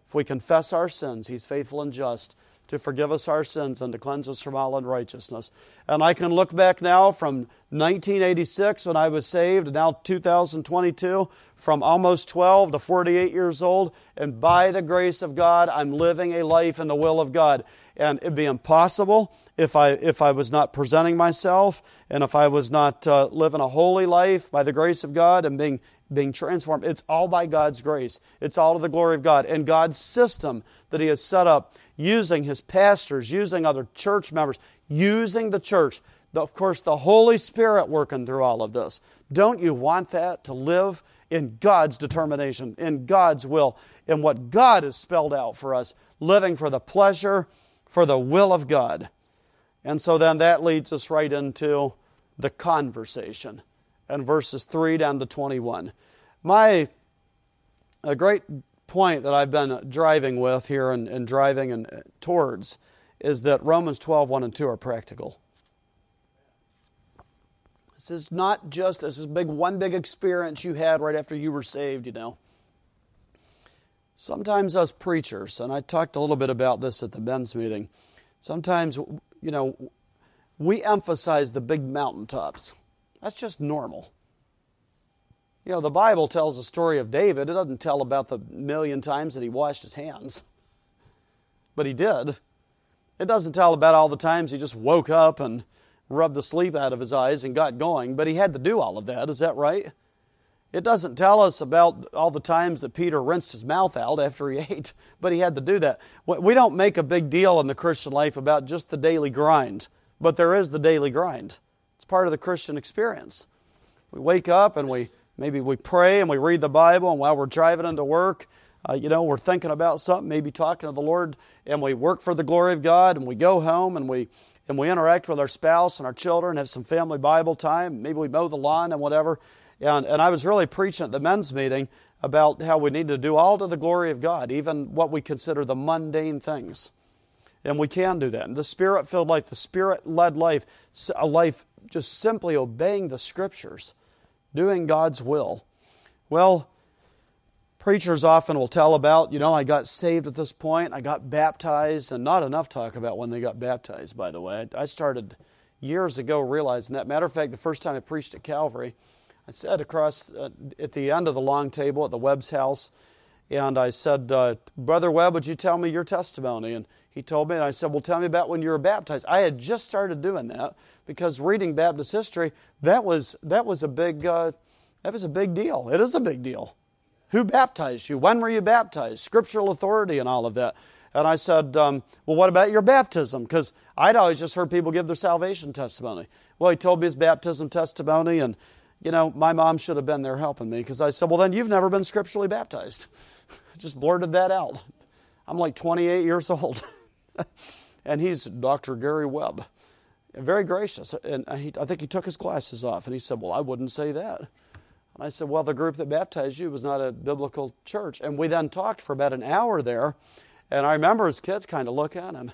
S1: If we confess our sins, He's faithful and just to forgive us our sins and to cleanse us from all unrighteousness. And I can look back now from 1986 when I was saved, now 2022, from almost 12 to 48 years old, and by the grace of God, I'm living a life in the will of God and it'd be impossible if I, if I was not presenting myself and if I was not uh, living a holy life by the grace of God and being, being transformed. It's all by God's grace. It's all to the glory of God and God's system that He has set up using His pastors, using other church members, using the church. of course, the Holy Spirit working through all of this. Don't you want that to live in God's determination, in God's will, in what God has spelled out for us, living for the pleasure for the will of God. And so then that leads us right into the conversation and verses 3 down to 21. My a great point that I've been driving with here and, and driving and uh, towards is that Romans 12, 1 and 2 are practical. This is not just this is big one big experience you had right after you were saved, you know. Sometimes us preachers, and I talked a little bit about this at the men's meeting, sometimes, you know, we emphasize the big mountaintops. That's just normal. You know, the Bible tells the story of David. It doesn't tell about the million times that he washed his hands, but he did. It doesn't tell about all the times he just woke up and rubbed the sleep out of his eyes and got going, but he had to do all of that. Is that right? It doesn't tell us about all the times that Peter rinsed his mouth out after he ate, but he had to do that. We don't make a big deal in the Christian life about just the daily grind, but there is the daily grind. It's part of the Christian experience. We wake up and we maybe we pray and we read the Bible, and while we're driving into work, uh, you know, we're thinking about something, maybe talking to the Lord, and we work for the glory of God, and we go home and we and we interact with our spouse and our children, have some family Bible time. Maybe we mow the lawn and whatever. And, and I was really preaching at the men's meeting about how we need to do all to the glory of God, even what we consider the mundane things. And we can do that. And the spirit filled life, the spirit led life, a life just simply obeying the scriptures, doing God's will. Well, preachers often will tell about, you know, I got saved at this point, I got baptized, and not enough talk about when they got baptized, by the way. I started years ago realizing that. Matter of fact, the first time I preached at Calvary, I sat across uh, at the end of the long table at the Webb's house, and I said, uh, Brother Webb, would you tell me your testimony? And he told me, and I said, Well, tell me about when you were baptized. I had just started doing that because reading Baptist history, that was, that was, a, big, uh, that was a big deal. It is a big deal. Who baptized you? When were you baptized? Scriptural authority and all of that. And I said, um, Well, what about your baptism? Because I'd always just heard people give their salvation testimony. Well, he told me his baptism testimony, and you know, my mom should have been there helping me because I said, Well, then you've never been scripturally baptized. I Just blurted that out. I'm like 28 years old. and he's Dr. Gary Webb. Very gracious. And he, I think he took his glasses off and he said, Well, I wouldn't say that. And I said, Well, the group that baptized you was not a biblical church. And we then talked for about an hour there. And I remember his kids kind of looking and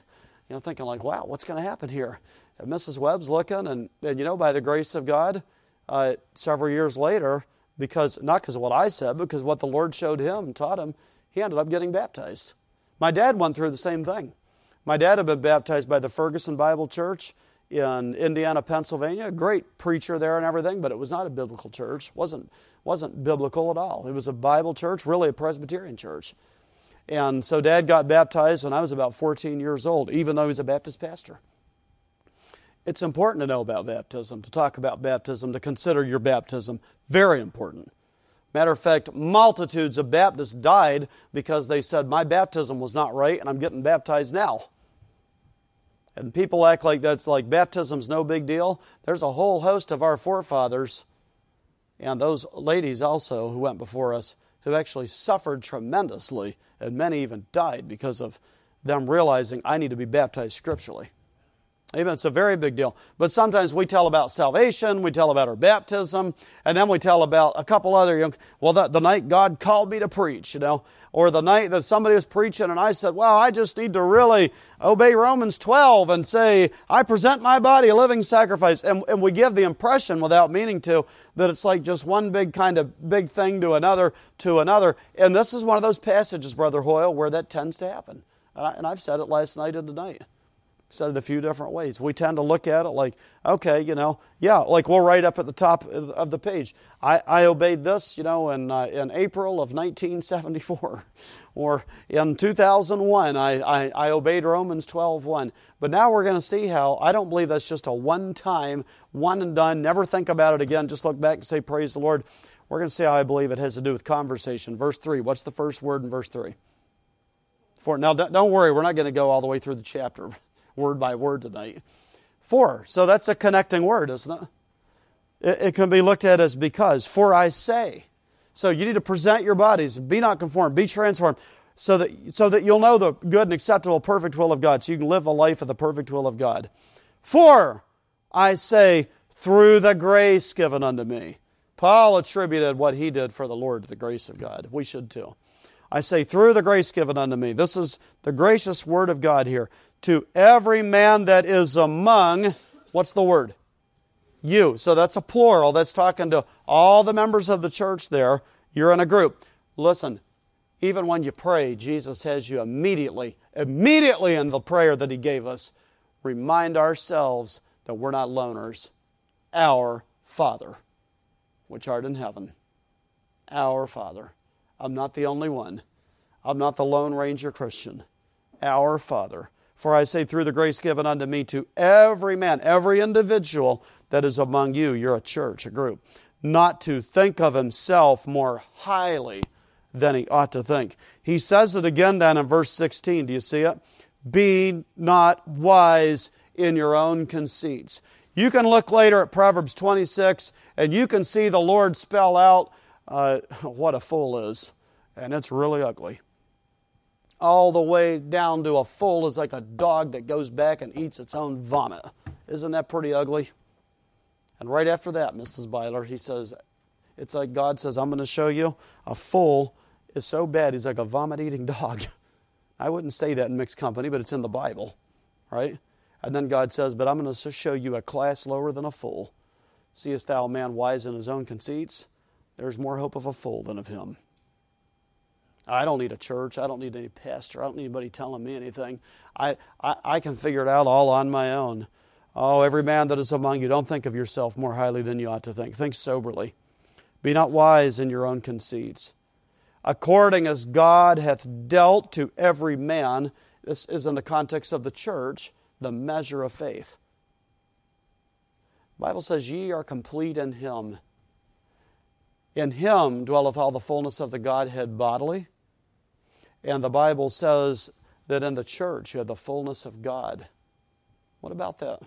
S1: you know, thinking like, wow, what's going to happen here? And Mrs. Webb's looking, and, and you know, by the grace of God, uh, several years later, because not because of what I said, but because what the Lord showed him and taught him, he ended up getting baptized. My dad went through the same thing. My dad had been baptized by the Ferguson Bible Church in Indiana, Pennsylvania. Great preacher there and everything, but it was not a biblical church. wasn't wasn't biblical at all. It was a Bible church, really a Presbyterian church. And so dad got baptized when I was about 14 years old, even though he was a Baptist pastor. It's important to know about baptism, to talk about baptism, to consider your baptism. Very important. Matter of fact, multitudes of Baptists died because they said, My baptism was not right and I'm getting baptized now. And people act like that's like baptism's no big deal. There's a whole host of our forefathers and those ladies also who went before us who actually suffered tremendously, and many even died because of them realizing I need to be baptized scripturally. Amen. It's a very big deal. But sometimes we tell about salvation, we tell about our baptism, and then we tell about a couple other well, the, the night God called me to preach, you know, or the night that somebody was preaching and I said, well, I just need to really obey Romans 12 and say, I present my body a living sacrifice. And, and we give the impression without meaning to that it's like just one big kind of big thing to another to another. And this is one of those passages, Brother Hoyle, where that tends to happen. And, I, and I've said it last night and tonight said it a few different ways. We tend to look at it like, okay, you know, yeah, like we'll write up at the top of the page. I, I obeyed this, you know, in, uh, in April of 1974. or in 2001, I, I, I obeyed Romans 12.1. But now we're going to see how I don't believe that's just a one time, one and done, never think about it again, just look back and say, praise the Lord. We're going to see how I believe it has to do with conversation. Verse 3. What's the first word in verse 3? For, now, don't worry, we're not going to go all the way through the chapter word by word tonight. For, so that's a connecting word, isn't it? it? It can be looked at as because. For I say. So you need to present your bodies, be not conformed, be transformed, so that, so that you'll know the good and acceptable, perfect will of God, so you can live a life of the perfect will of God. For I say, through the grace given unto me. Paul attributed what he did for the Lord to the grace of God. We should too. I say, through the grace given unto me. This is the gracious word of God here to every man that is among, what's the word? You. So that's a plural. That's talking to all the members of the church there. You're in a group. Listen, even when you pray, Jesus has you immediately, immediately in the prayer that He gave us, remind ourselves that we're not loners. Our Father, which art in heaven. Our Father. I'm not the only one. I'm not the Lone Ranger Christian. Our Father. For I say, through the grace given unto me, to every man, every individual that is among you, you're a church, a group, not to think of himself more highly than he ought to think. He says it again down in verse 16. Do you see it? Be not wise in your own conceits. You can look later at Proverbs 26 and you can see the Lord spell out uh, what a fool is. And it's really ugly. All the way down to a fool is like a dog that goes back and eats its own vomit. Isn't that pretty ugly? And right after that, Mrs. Byler, he says, it's like God says, I'm going to show you a fool is so bad he's like a vomit eating dog. I wouldn't say that in mixed company, but it's in the Bible, right? And then God says, But I'm going to show you a class lower than a fool. Seest thou a man wise in his own conceits? There's more hope of a fool than of him. I don't need a church. I don't need any pastor. I don't need anybody telling me anything. I, I, I can figure it out all on my own. Oh, every man that is among you, don't think of yourself more highly than you ought to think. Think soberly. Be not wise in your own conceits according as God hath dealt to every man. This is in the context of the church, the measure of faith. The Bible says, Ye are complete in him. In him dwelleth all the fullness of the Godhead bodily. And the Bible says that in the church you have the fullness of God. What about that?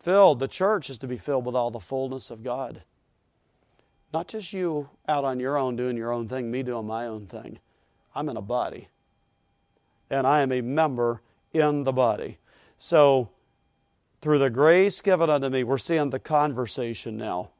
S1: Filled, the church is to be filled with all the fullness of God. Not just you out on your own doing your own thing, me doing my own thing. I'm in a body. And I am a member in the body. So, through the grace given unto me, we're seeing the conversation now.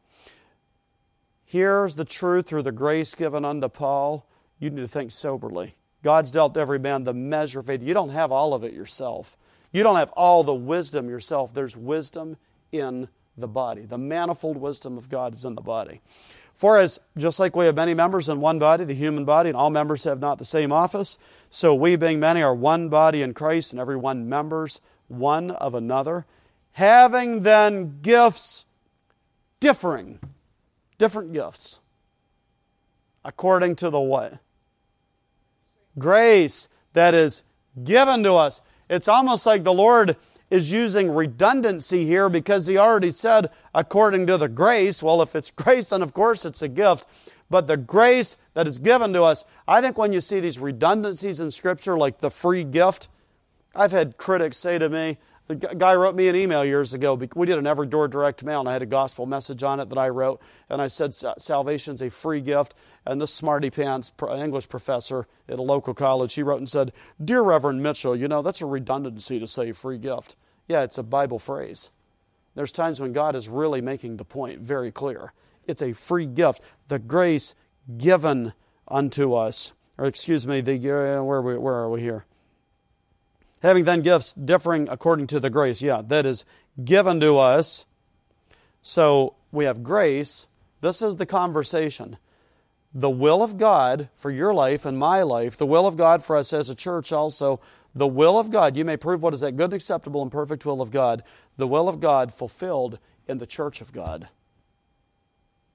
S1: Here's the truth through the grace given unto Paul. You need to think soberly. God's dealt every man the measure of faith. You don't have all of it yourself. You don't have all the wisdom yourself. There's wisdom in the body. The manifold wisdom of God is in the body. For as just like we have many members in one body, the human body, and all members have not the same office, so we being many are one body in Christ, and every one members one of another, having then gifts differing, different gifts, according to the what? Grace that is given to us. It's almost like the Lord is using redundancy here because he already said, according to the grace. Well, if it's grace, then of course it's a gift. But the grace that is given to us, I think when you see these redundancies in Scripture, like the free gift, I've had critics say to me, the guy wrote me an email years ago. We did an every door direct mail, and I had a gospel message on it that I wrote. And I said, Salvation's a free gift. And this smarty pants English professor at a local college, he wrote and said, Dear Reverend Mitchell, you know, that's a redundancy to say free gift. Yeah, it's a Bible phrase. There's times when God is really making the point very clear. It's a free gift. The grace given unto us, or excuse me, the uh, where, where are we here? Having then gifts differing according to the grace. Yeah, that is given to us. So we have grace. This is the conversation. The will of God for your life and my life, the will of God for us as a church also, the will of God, you may prove what is that good acceptable and perfect will of God, the will of God fulfilled in the church of God.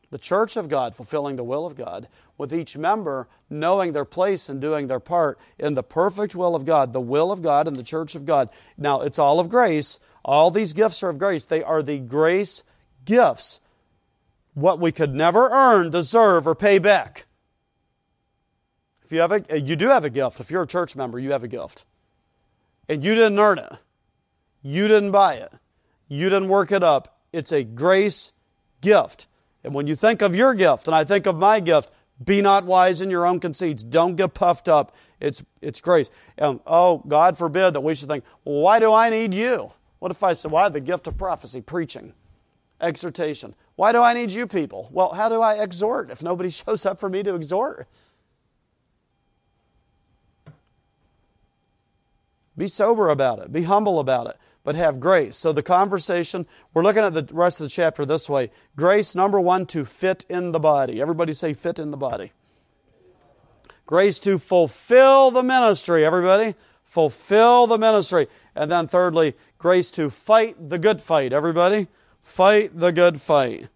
S1: The church of God fulfilling the will of God, with each member knowing their place and doing their part in the perfect will of God, the will of God and the church of God. Now, it's all of grace. All these gifts are of grace. They are the grace gifts. What we could never earn, deserve, or pay back. If you have a, you do have a gift. If you're a church member, you have a gift and you didn't earn it, you didn't buy it, you didn't work it up. It's a grace gift. And when you think of your gift, and I think of my gift, be not wise in your own conceits. Don't get puffed up. It's, it's grace. And, oh, God forbid that we should think, well, why do I need you? What if I said, why the gift of prophecy, preaching, exhortation? Why do I need you people? Well, how do I exhort if nobody shows up for me to exhort? Be sober about it. Be humble about it, but have grace. So the conversation, we're looking at the rest of the chapter this way. Grace, number one, to fit in the body. Everybody say fit in the body. Grace to fulfill the ministry. Everybody, fulfill the ministry. And then thirdly, grace to fight the good fight. Everybody? Fight the good fight.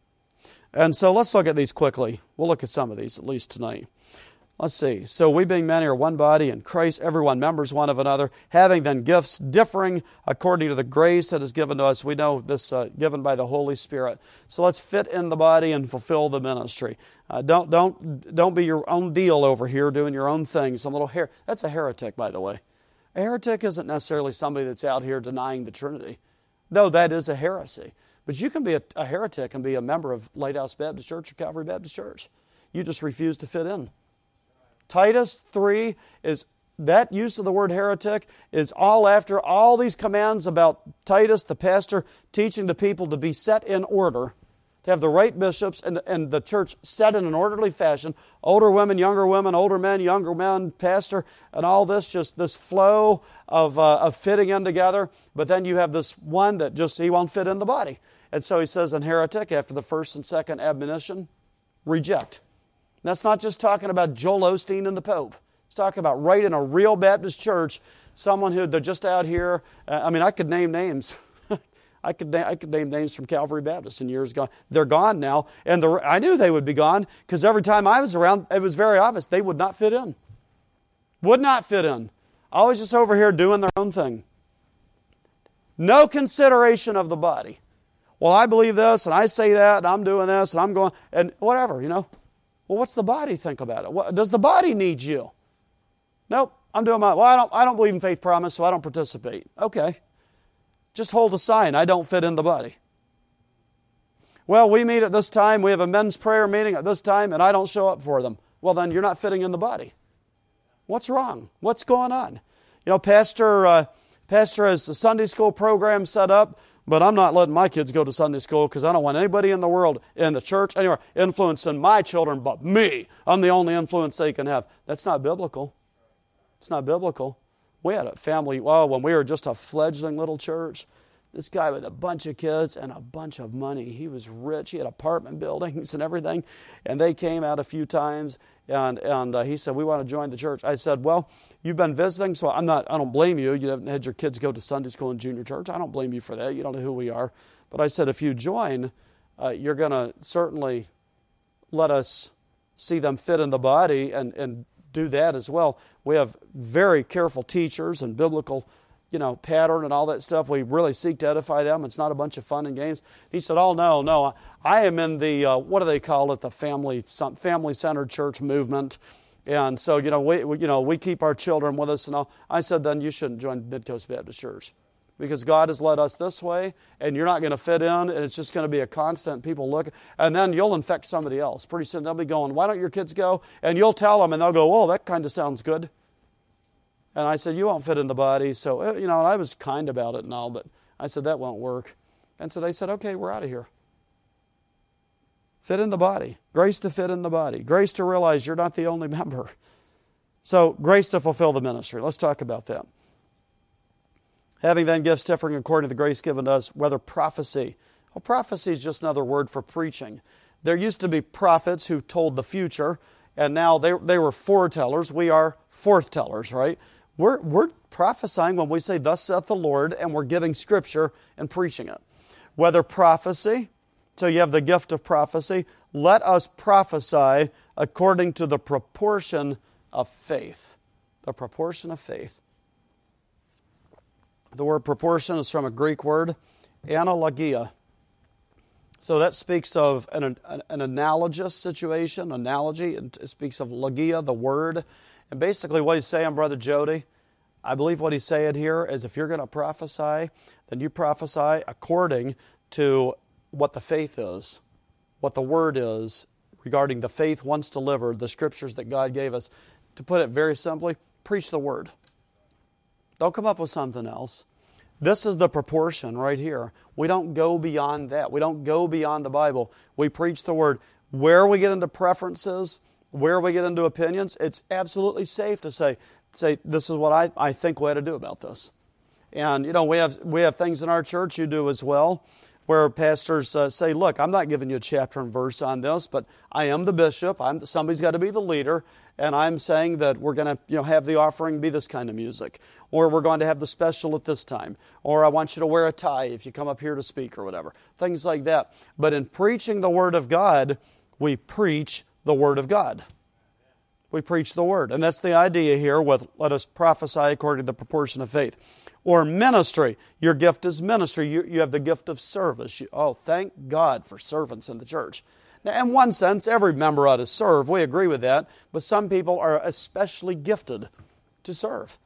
S1: And so let's look at these quickly. We'll look at some of these at least tonight. Let's see. So we being many are one body in Christ, everyone members one of another, having then gifts differing according to the grace that is given to us. We know this uh, given by the Holy Spirit. So let's fit in the body and fulfill the ministry. Uh, don't don't don't be your own deal over here doing your own thing. Some little hair. That's a heretic, by the way. A heretic isn't necessarily somebody that's out here denying the Trinity, though that is a heresy. But you can be a, a heretic and be a member of Lighthouse Baptist Church or Calvary Baptist Church. You just refuse to fit in. Titus 3 is that use of the word heretic is all after all these commands about Titus, the pastor, teaching the people to be set in order, to have the right bishops and, and the church set in an orderly fashion. Older women, younger women, older men, younger men, pastor, and all this, just this flow of, uh, of fitting in together. But then you have this one that just, he won't fit in the body. And so he says in heretic, after the first and second admonition, reject. That's not just talking about Joel Osteen and the Pope. It's talking about right in a real Baptist church, someone who they're just out here. Uh, I mean, I could name names. I could, I could name names from Calvary Baptist in years gone. They're gone now. And the, I knew they would be gone because every time I was around, it was very obvious they would not fit in. Would not fit in. Always just over here doing their own thing. No consideration of the body. Well, I believe this and I say that and I'm doing this and I'm going, and whatever, you know. Well, what's the body think about it? What, does the body need you? Nope, I'm doing my, well, I don't, I don't believe in faith promise, so I don't participate. Okay. Just hold a sign, I don't fit in the body. Well, we meet at this time, we have a men's prayer meeting at this time, and I don't show up for them. Well, then you're not fitting in the body. What's wrong? What's going on? You know, Pastor, uh, Pastor has a Sunday school program set up but I'm not letting my kids go to Sunday school because I don't want anybody in the world, in the church, anywhere, influencing my children but me. I'm the only influence they can have. That's not biblical. It's not biblical. We had a family, well, when we were just a fledgling little church, this guy with a bunch of kids and a bunch of money. He was rich. He had apartment buildings and everything. And they came out a few times, and, and uh, he said, We want to join the church. I said, Well, You've been visiting, so I'm not, I don't blame you. You haven't had your kids go to Sunday school and junior church. I don't blame you for that. You don't know who we are. But I said, if you join, uh, you're going to certainly let us see them fit in the body and, and do that as well. We have very careful teachers and biblical, you know, pattern and all that stuff. We really seek to edify them. It's not a bunch of fun and games. He said, "Oh no, no, I am in the uh, what do they call it? The family family centered church movement." And so, you know, we, you know, we keep our children with us and all. I said, then you shouldn't join Midcoast Baptist Church because God has led us this way and you're not going to fit in and it's just going to be a constant people look and then you'll infect somebody else. Pretty soon they'll be going, why don't your kids go? And you'll tell them and they'll go, oh, that kind of sounds good. And I said, you won't fit in the body. So, uh, you know, I was kind about it and all, but I said, that won't work. And so they said, okay, we're out of here. Fit in the body. Grace to fit in the body. Grace to realize you're not the only member. So, grace to fulfill the ministry. Let's talk about that. Having then gifts differing according to the grace given to us, whether prophecy. Well, prophecy is just another word for preaching. There used to be prophets who told the future, and now they, they were foretellers. We are forthtellers, right? We're, we're prophesying when we say, Thus saith the Lord, and we're giving scripture and preaching it. Whether prophecy, so you have the gift of prophecy. Let us prophesy according to the proportion of faith. The proportion of faith. The word proportion is from a Greek word, analogia. So that speaks of an, an, an analogous situation, analogy. It speaks of logia, the word. And basically, what he's saying, Brother Jody, I believe what he's saying here is if you're going to prophesy, then you prophesy according to what the faith is, what the word is regarding the faith once delivered, the scriptures that God gave us. To put it very simply, preach the word. Don't come up with something else. This is the proportion right here. We don't go beyond that. We don't go beyond the Bible. We preach the word. Where we get into preferences, where we get into opinions, it's absolutely safe to say, say this is what I, I think we ought to do about this. And you know, we have we have things in our church you do as well where pastors uh, say, Look, I'm not giving you a chapter and verse on this, but I am the bishop. I'm, somebody's got to be the leader, and I'm saying that we're going to you know, have the offering be this kind of music, or we're going to have the special at this time, or I want you to wear a tie if you come up here to speak, or whatever. Things like that. But in preaching the Word of God, we preach the Word of God. We preach the Word. And that's the idea here with let us prophesy according to the proportion of faith or ministry. Your gift is ministry. You, you have the gift of service. You, oh, thank God for servants in the church. Now, in one sense, every member ought to serve. We agree with that. But some people are especially gifted to serve.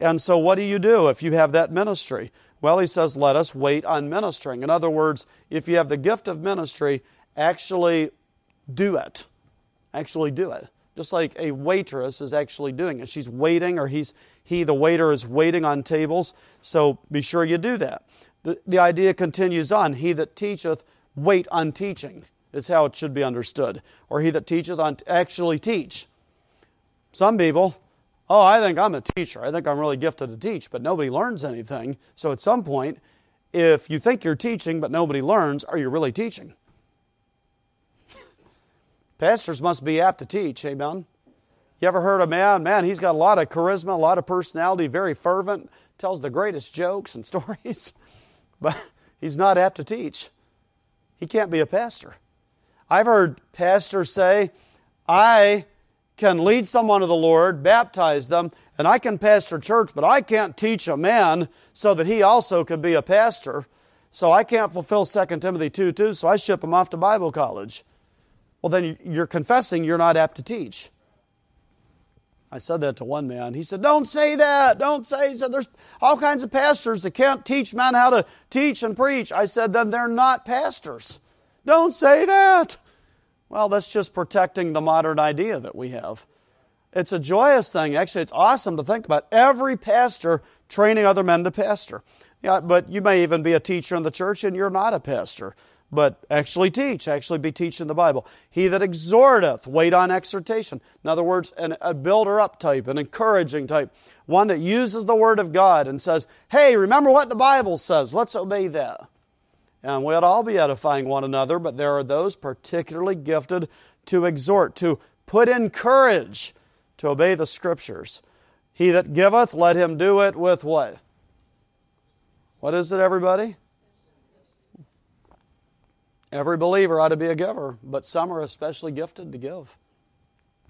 S1: And so, what do you do if you have that ministry? Well, he says, let us wait on ministering. In other words, if you have the gift of ministry, actually do it. Actually do it. Just like a waitress is actually doing it. She's waiting, or he's he, the waiter, is waiting on tables, so be sure you do that. The, the idea continues on He that teacheth, wait on teaching, is how it should be understood. Or he that teacheth on actually teach. Some people, oh, I think I'm a teacher. I think I'm really gifted to teach, but nobody learns anything. So at some point, if you think you're teaching but nobody learns, are you really teaching? Pastors must be apt to teach, amen? You ever heard a man? Man, he's got a lot of charisma, a lot of personality, very fervent, tells the greatest jokes and stories, but he's not apt to teach. He can't be a pastor. I've heard pastors say, I can lead someone to the Lord, baptize them, and I can pastor church, but I can't teach a man so that he also could be a pastor. So I can't fulfill 2 Timothy 2 2, so I ship him off to Bible college. Well, then you're confessing you're not apt to teach. I said that to one man. He said, Don't say that. Don't say. He said, There's all kinds of pastors that can't teach men how to teach and preach. I said, Then they're not pastors. Don't say that. Well, that's just protecting the modern idea that we have. It's a joyous thing. Actually, it's awesome to think about every pastor training other men to pastor. Yeah, but you may even be a teacher in the church and you're not a pastor but actually teach, actually be teaching the Bible. He that exhorteth, wait on exhortation. In other words, an, a builder up type, an encouraging type, one that uses the Word of God and says, hey, remember what the Bible says, let's obey that. And we ought all be edifying one another, but there are those particularly gifted to exhort, to put in courage to obey the Scriptures. He that giveth, let him do it with what? What is it, everybody? Every believer ought to be a giver, but some are especially gifted to give.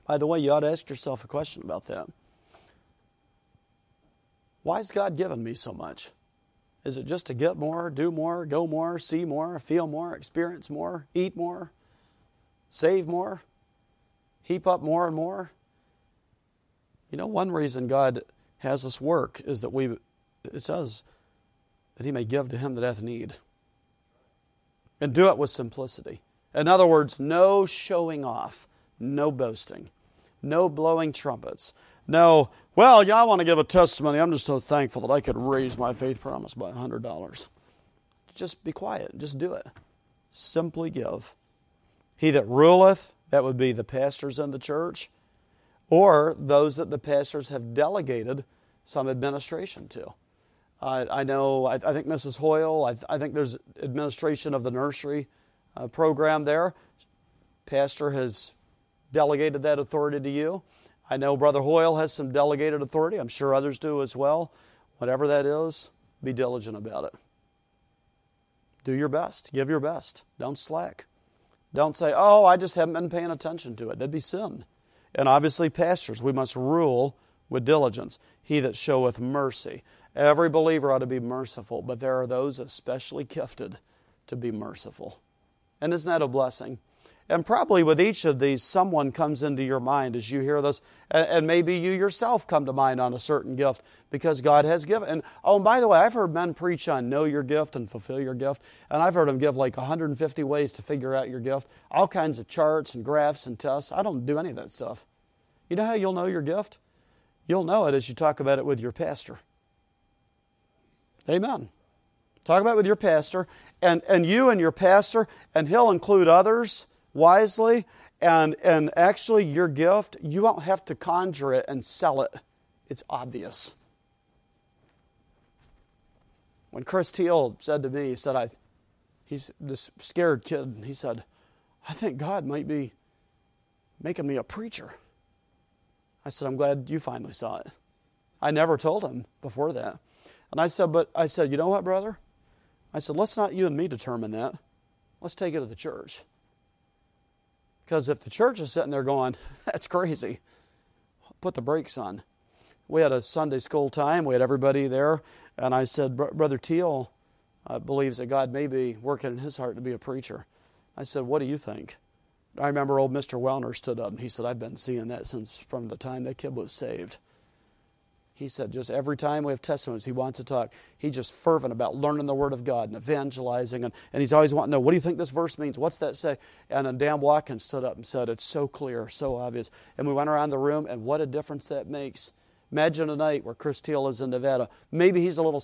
S1: By the way, you ought to ask yourself a question about that. Why has God given me so much? Is it just to get more, do more, go more, see more, feel more, experience more, eat more, save more, heap up more and more? You know, one reason God has us work is that we, it says, that He may give to him that hath need and do it with simplicity. In other words, no showing off, no boasting, no blowing trumpets, no, well, yeah, I want to give a testimony. I'm just so thankful that I could raise my faith promise by $100. Just be quiet, just do it. Simply give. He that ruleth, that would be the pastors in the church, or those that the pastors have delegated some administration to. Uh, I know, I, I, think Mrs. Hoyle, I, I, think there's administration of the nursery uh, program there. Pastor has delegated that authority to you. I know Brother Hoyle has some delegated authority. I'm sure others do as well. Whatever that is, be diligent about it. Do your best. Give your best. Don't slack. Don't say, oh, I just haven't been paying attention to it. That'd be sin. And obviously, pastors, we must rule with diligence. He that showeth mercy. Every believer ought to be merciful, but there are those especially gifted to be merciful. And isn't that a blessing? And probably with each of these, someone comes into your mind as you hear this, and maybe you yourself come to mind on a certain gift because God has given. And oh, and by the way, I've heard men preach on know your gift and fulfill your gift, and I've heard them give like 150 ways to figure out your gift, all kinds of charts and graphs and tests. I don't do any of that stuff. You know how you'll know your gift? You'll know it as you talk about it with your pastor. Amen. Talk about it with your pastor, and, and you and your pastor, and he'll include others wisely. And, and actually, your gift, you won't have to conjure it and sell it. It's obvious. When Chris Teal said to me, he said, I, he's this scared kid, he said, I think God might be making me a preacher. I said, I'm glad you finally saw it. I never told him before that. And I said, but I said, you know what, brother? I said, let's not you and me determine that. Let's take it to the church. Because if the church is sitting there going, that's crazy, put the brakes on. We had a Sunday school time, we had everybody there, and I said, Brother Teal uh, believes that God may be working in his heart to be a preacher. I said, What do you think? I remember old Mr. Wellner stood up and he said, I've been seeing that since from the time that kid was saved. He said, just every time we have testimonies, he wants to talk. He's just fervent about learning the Word of God and evangelizing. And, and he's always wanting to know, what do you think this verse means? What's that say? And then Dan Watkins stood up and said, it's so clear, so obvious. And we went around the room, and what a difference that makes. Imagine a night where Chris Teal is in Nevada. Maybe he's a little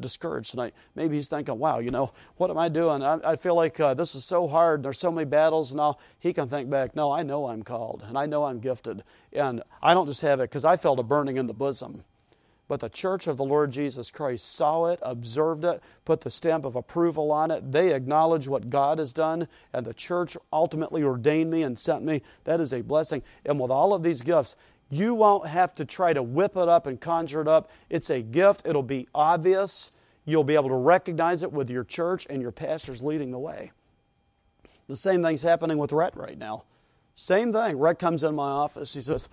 S1: discouraged tonight. Maybe he's thinking, wow, you know, what am I doing? I, I feel like uh, this is so hard. There's so many battles. Now he can think back, no, I know I'm called, and I know I'm gifted. And I don't just have it because I felt a burning in the bosom. But the church of the Lord Jesus Christ saw it, observed it, put the stamp of approval on it. They acknowledge what God has done, and the church ultimately ordained me and sent me. That is a blessing. And with all of these gifts, you won't have to try to whip it up and conjure it up. It's a gift, it'll be obvious. You'll be able to recognize it with your church and your pastors leading the way. The same thing's happening with Rhett right now. Same thing. Rhett comes in my office. He says,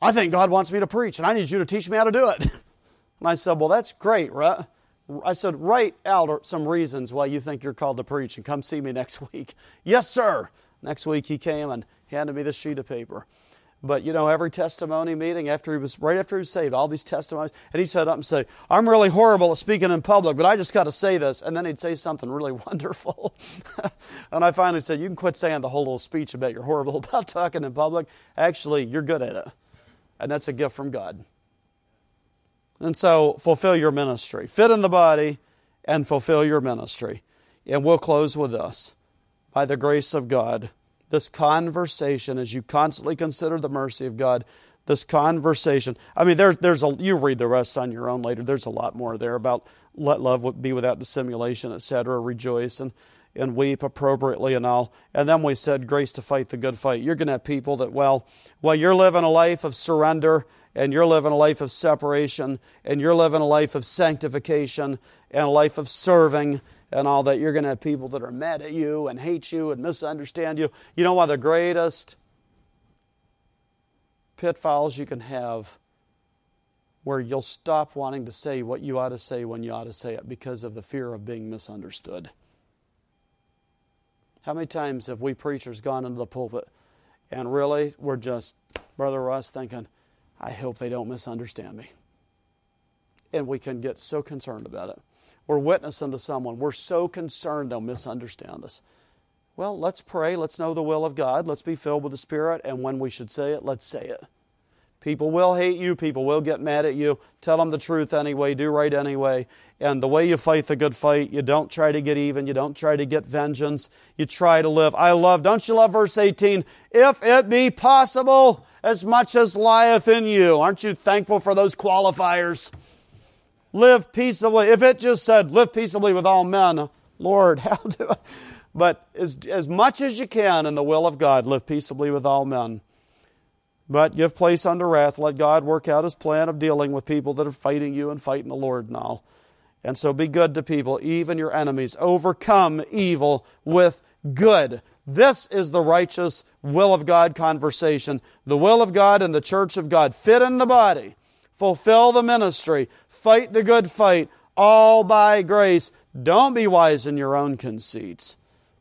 S1: I think God wants me to preach, and I need you to teach me how to do it. And I said, Well, that's great, right? I said, Write out some reasons why you think you're called to preach and come see me next week. Yes, sir. Next week he came and handed me this sheet of paper. But you know, every testimony meeting after he was right after he was saved, all these testimonies, and he said up and say, "I'm really horrible at speaking in public, but I just got to say this," and then he'd say something really wonderful. and I finally said, "You can quit saying the whole little speech about you're horrible about talking in public. Actually, you're good at it." And that's a gift from God. And so fulfill your ministry. Fit in the body and fulfill your ministry. And we'll close with this. By the grace of God, this conversation, as you constantly consider the mercy of God, this conversation. I mean, there, there's a, you read the rest on your own later. There's a lot more there about let love be without dissimulation, etc., rejoice and and weep appropriately and all. And then we said, grace to fight the good fight. You're going to have people that, well, well, you're living a life of surrender and you're living a life of separation and you're living a life of sanctification and a life of serving and all that. You're going to have people that are mad at you and hate you and misunderstand you. You know, one of the greatest pitfalls you can have where you'll stop wanting to say what you ought to say when you ought to say it because of the fear of being misunderstood. How many times have we preachers gone into the pulpit and really we're just, Brother Russ, thinking, I hope they don't misunderstand me. And we can get so concerned about it. We're witnessing to someone. We're so concerned they'll misunderstand us. Well, let's pray. Let's know the will of God. Let's be filled with the Spirit. And when we should say it, let's say it. People will hate you. People will get mad at you. Tell them the truth anyway. Do right anyway. And the way you fight the good fight, you don't try to get even. You don't try to get vengeance. You try to live. I love, don't you love verse 18? If it be possible, as much as lieth in you. Aren't you thankful for those qualifiers? Live peaceably. If it just said, live peaceably with all men, Lord, how do I? But as, as much as you can in the will of God, live peaceably with all men. But give place unto wrath. Let God work out his plan of dealing with people that are fighting you and fighting the Lord and all. And so be good to people, even your enemies. Overcome evil with good. This is the righteous will of God conversation. The will of God and the church of God. Fit in the body. Fulfill the ministry. Fight the good fight. All by grace. Don't be wise in your own conceits,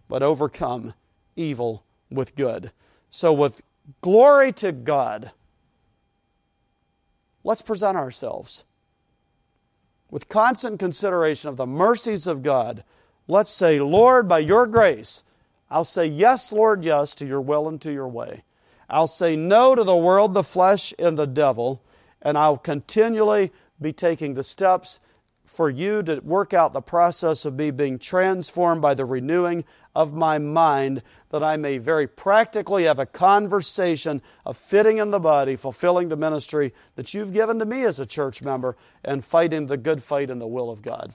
S1: but overcome evil with good. So, with Glory to God. Let's present ourselves with constant consideration of the mercies of God. Let's say, Lord, by your grace, I'll say yes, Lord, yes, to your will and to your way. I'll say no to the world, the flesh, and the devil, and I'll continually be taking the steps for you to work out the process of me being transformed by the renewing of my mind, that I may very practically have a conversation of fitting in the body, fulfilling the ministry that you've given to me as a church member, and fighting the good fight in the will of God.